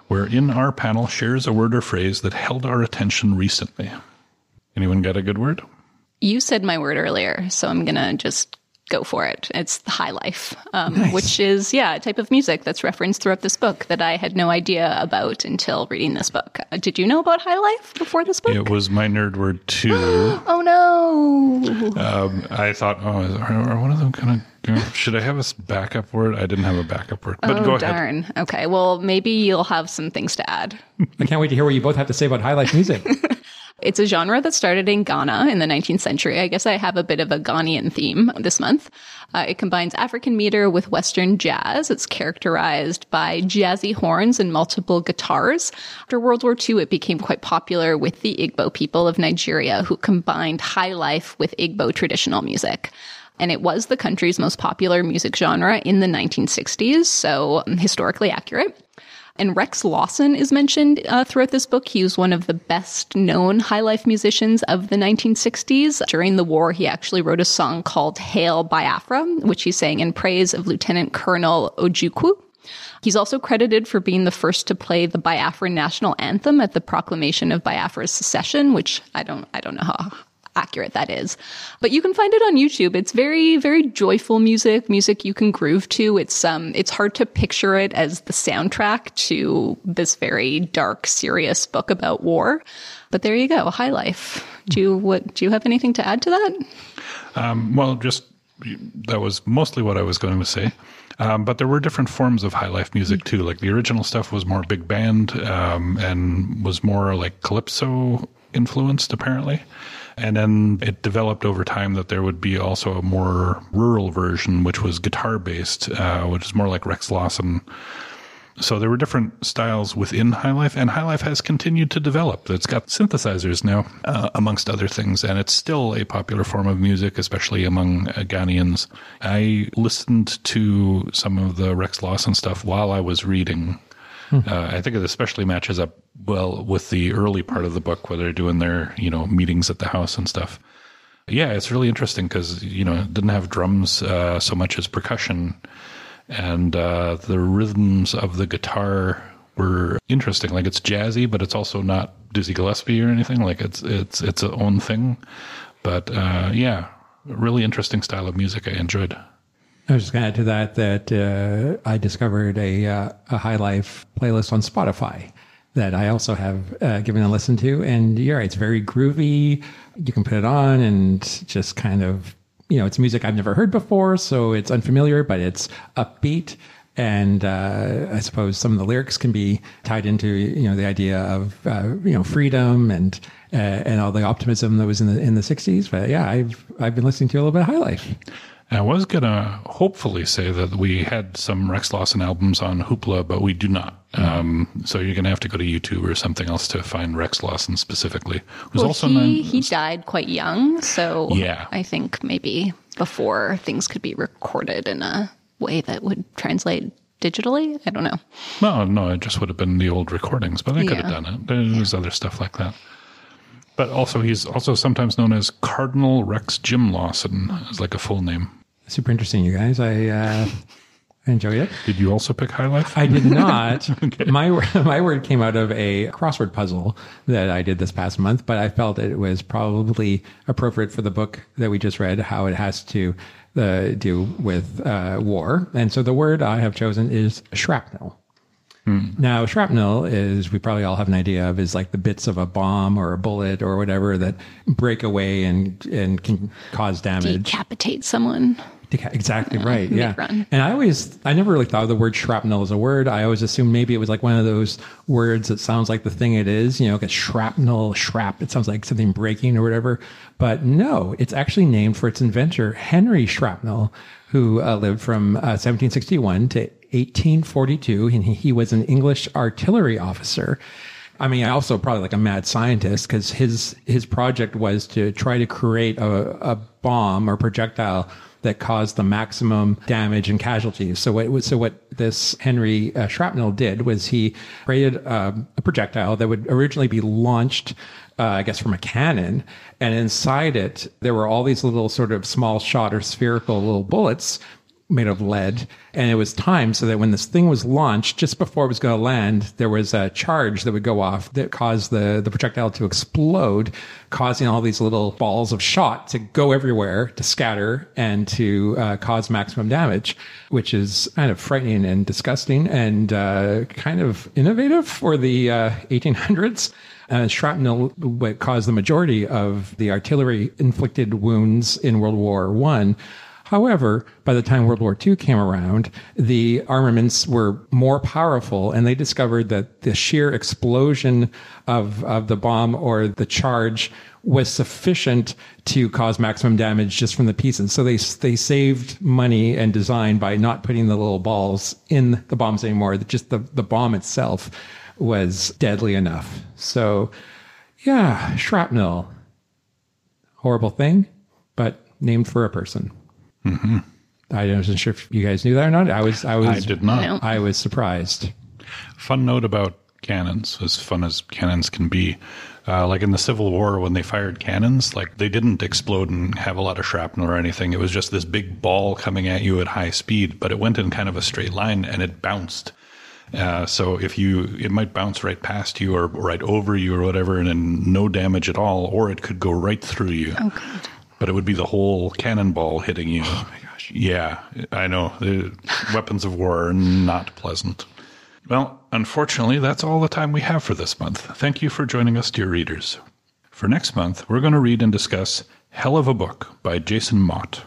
wherein our panel shares a word or phrase that held our attention recently. Anyone got a good word? You said my word earlier, so I'm gonna just go for it. It's the high life, um, which is yeah, a type of music that's referenced throughout this book that I had no idea about until reading this book. Uh, did you know about high life before this book? It was my nerd word too. Oh no! um, I thought, oh, is- are, are one of them kind of? Should I have a backup word? I didn't have a backup word, but oh go ahead. Okay, well maybe you'll have some things to add. I can't wait to hear what you both have to say about high life music. It's a genre that started in Ghana in the 19th century. I guess I have a bit of a Ghanaian theme this month. Uh, it combines African meter with Western jazz. It's characterized by jazzy horns and multiple guitars. After World War II, it became quite popular with the Igbo people of Nigeria who combined high life with Igbo traditional music. And it was the country's most popular music genre in the 1960s, so historically accurate. And Rex Lawson is mentioned uh, throughout this book. He was one of the best known high life musicians of the 1960s. During the war, he actually wrote a song called Hail Biafra, which he sang in praise of Lieutenant Colonel Ojukwu. He's also credited for being the first to play the Biafran national anthem at the proclamation of Biafra's secession, which I don't, I don't know how accurate that is. But you can find it on YouTube. It's very, very joyful music, music you can groove to. It's um it's hard to picture it as the soundtrack to this very dark, serious book about war. But there you go, High Life. Do you what do you have anything to add to that? Um, well, just that was mostly what I was going to say. Um, but there were different forms of high life music too. Like the original stuff was more big band um, and was more like calypso influenced, apparently. And then it developed over time that there would be also a more rural version, which was guitar based, uh, which is more like Rex Lawson. So there were different styles within High Life, and High Life has continued to develop. It's got synthesizers now, uh, amongst other things, and it's still a popular form of music, especially among uh, Ghanaians. I listened to some of the Rex Lawson stuff while I was reading. Uh, I think it especially matches up well with the early part of the book where they're doing their, you know, meetings at the house and stuff. Yeah, it's really interesting because, you know, it didn't have drums uh, so much as percussion and uh, the rhythms of the guitar were interesting. Like it's jazzy, but it's also not Dizzy Gillespie or anything. Like it's it's its a own thing. But uh, yeah, really interesting style of music. I enjoyed. I was just going to add to that that uh, I discovered a, uh, a High Life playlist on Spotify that I also have uh, given a listen to. And you're right, it's very groovy. You can put it on and just kind of, you know, it's music I've never heard before. So it's unfamiliar, but it's upbeat. And uh, I suppose some of the lyrics can be tied into, you know, the idea of, uh, you know, freedom and uh, and all the optimism that was in the in the '60s. But yeah, I've I've been listening to a little bit of High Life. I was gonna hopefully say that we had some Rex Lawson albums on Hoopla, but we do not. Um, so you're gonna have to go to YouTube or something else to find Rex Lawson specifically. Who's Well, also he, known- he died quite young, so Yeah. I think maybe before things could be recorded in a way that would translate digitally. I don't know. No, no, it just would have been the old recordings, but they could have done it. There's other stuff like that. But also, he's also sometimes known as Cardinal Rex Jim Lawson, as like a full name. Super interesting, you guys. I uh, I enjoyed it. Did you also pick High Life? I did not. My my word came out of a crossword puzzle that I did this past month, but I felt it was probably appropriate for the book that we just read, how it has to uh, do with uh, war. And so the word I have chosen is shrapnel. Now, shrapnel is, we probably all have an idea of, is like the bits of a bomb or a bullet or whatever that break away and, and can cause damage. Decapitate someone. Exactly right. Yeah. run. And I always, I never really thought of the word shrapnel as a word. I always assumed maybe it was like one of those words that sounds like the thing it is, you know, like a shrapnel, shrap. It sounds like something breaking or whatever. But no, it's actually named for its inventor, Henry Shrapnel, who uh, lived from uh, 1761 to 1842. And he, he was an English artillery officer. I mean, I also probably like a mad scientist because his his project was to try to create a, a bomb or projectile that caused the maximum damage and casualties. So what so what this Henry uh, Shrapnel did was he created um, a projectile that would originally be launched. Uh, I guess from a cannon, and inside it there were all these little sort of small shot or spherical little bullets made of lead and it was timed so that when this thing was launched just before it was going to land there was a charge that would go off that caused the, the projectile to explode causing all these little balls of shot to go everywhere to scatter and to uh, cause maximum damage which is kind of frightening and disgusting and uh, kind of innovative for the uh, 1800s uh, shrapnel caused the majority of the artillery inflicted wounds in world war one However, by the time World War II came around, the armaments were more powerful and they discovered that the sheer explosion of, of the bomb or the charge was sufficient to cause maximum damage just from the pieces. So they, they saved money and design by not putting the little balls in the bombs anymore. Just the, the bomb itself was deadly enough. So yeah, shrapnel. Horrible thing, but named for a person. I wasn't sure if you guys knew that or not. I was, I was, I did not. No. I was surprised. Fun note about cannons, as fun as cannons can be. Uh, like in the Civil War, when they fired cannons, like they didn't explode and have a lot of shrapnel or anything. It was just this big ball coming at you at high speed, but it went in kind of a straight line and it bounced. Uh, so if you, it might bounce right past you or right over you or whatever, and then no damage at all, or it could go right through you. Oh, God. But it would be the whole cannonball hitting you. Oh my gosh! Yeah, I know. The weapons of war are not pleasant. Well, unfortunately, that's all the time we have for this month. Thank you for joining us, dear readers. For next month, we're going to read and discuss Hell of a Book by Jason Mott.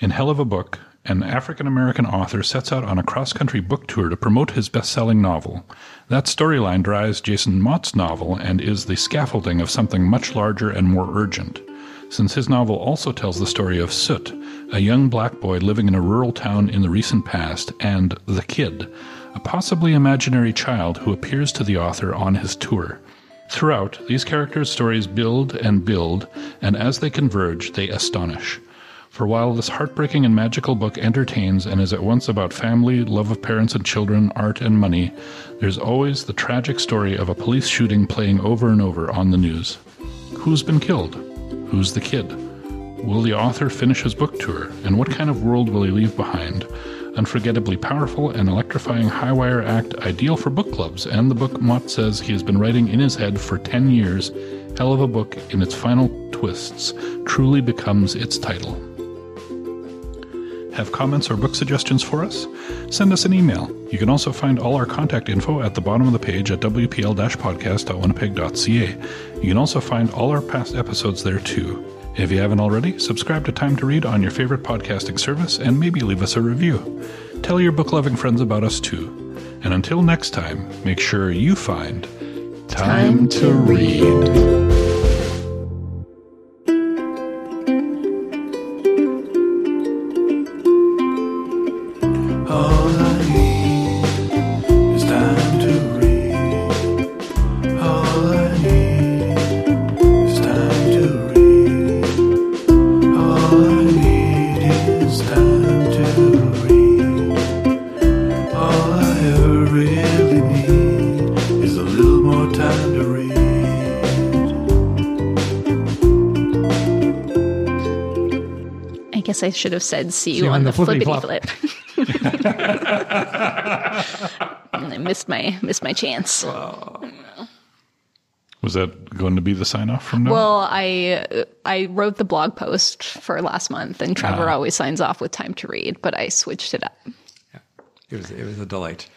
In Hell of a Book, an African American author sets out on a cross country book tour to promote his best selling novel. That storyline drives Jason Mott's novel and is the scaffolding of something much larger and more urgent. Since his novel also tells the story of Soot, a young black boy living in a rural town in the recent past, and The Kid, a possibly imaginary child who appears to the author on his tour. Throughout, these characters' stories build and build, and as they converge, they astonish. For while this heartbreaking and magical book entertains and is at once about family, love of parents and children, art and money, there's always the tragic story of a police shooting playing over and over on the news. Who's been killed? Who's the kid? Will the author finish his book tour, and what kind of world will he leave behind? Unforgettably powerful and electrifying high wire act ideal for book clubs, and the book Mott says he has been writing in his head for 10 years, Hell of a Book in its final twists truly becomes its title. Have comments or book suggestions for us? Send us an email. You can also find all our contact info at the bottom of the page at wpl-podcast.winnipeg.ca. You can also find all our past episodes there too. If you haven't already, subscribe to Time to Read on your favorite podcasting service and maybe leave us a review. Tell your book loving friends about us too. And until next time, make sure you find time, to read. All I should have said see you you on on the the flippity flippity flip. and I missed my missed my chance. Was that going to be the sign off from now? Well, I I wrote the blog post for last month, and Trevor ah. always signs off with time to read, but I switched it up. Yeah. It was it was a delight.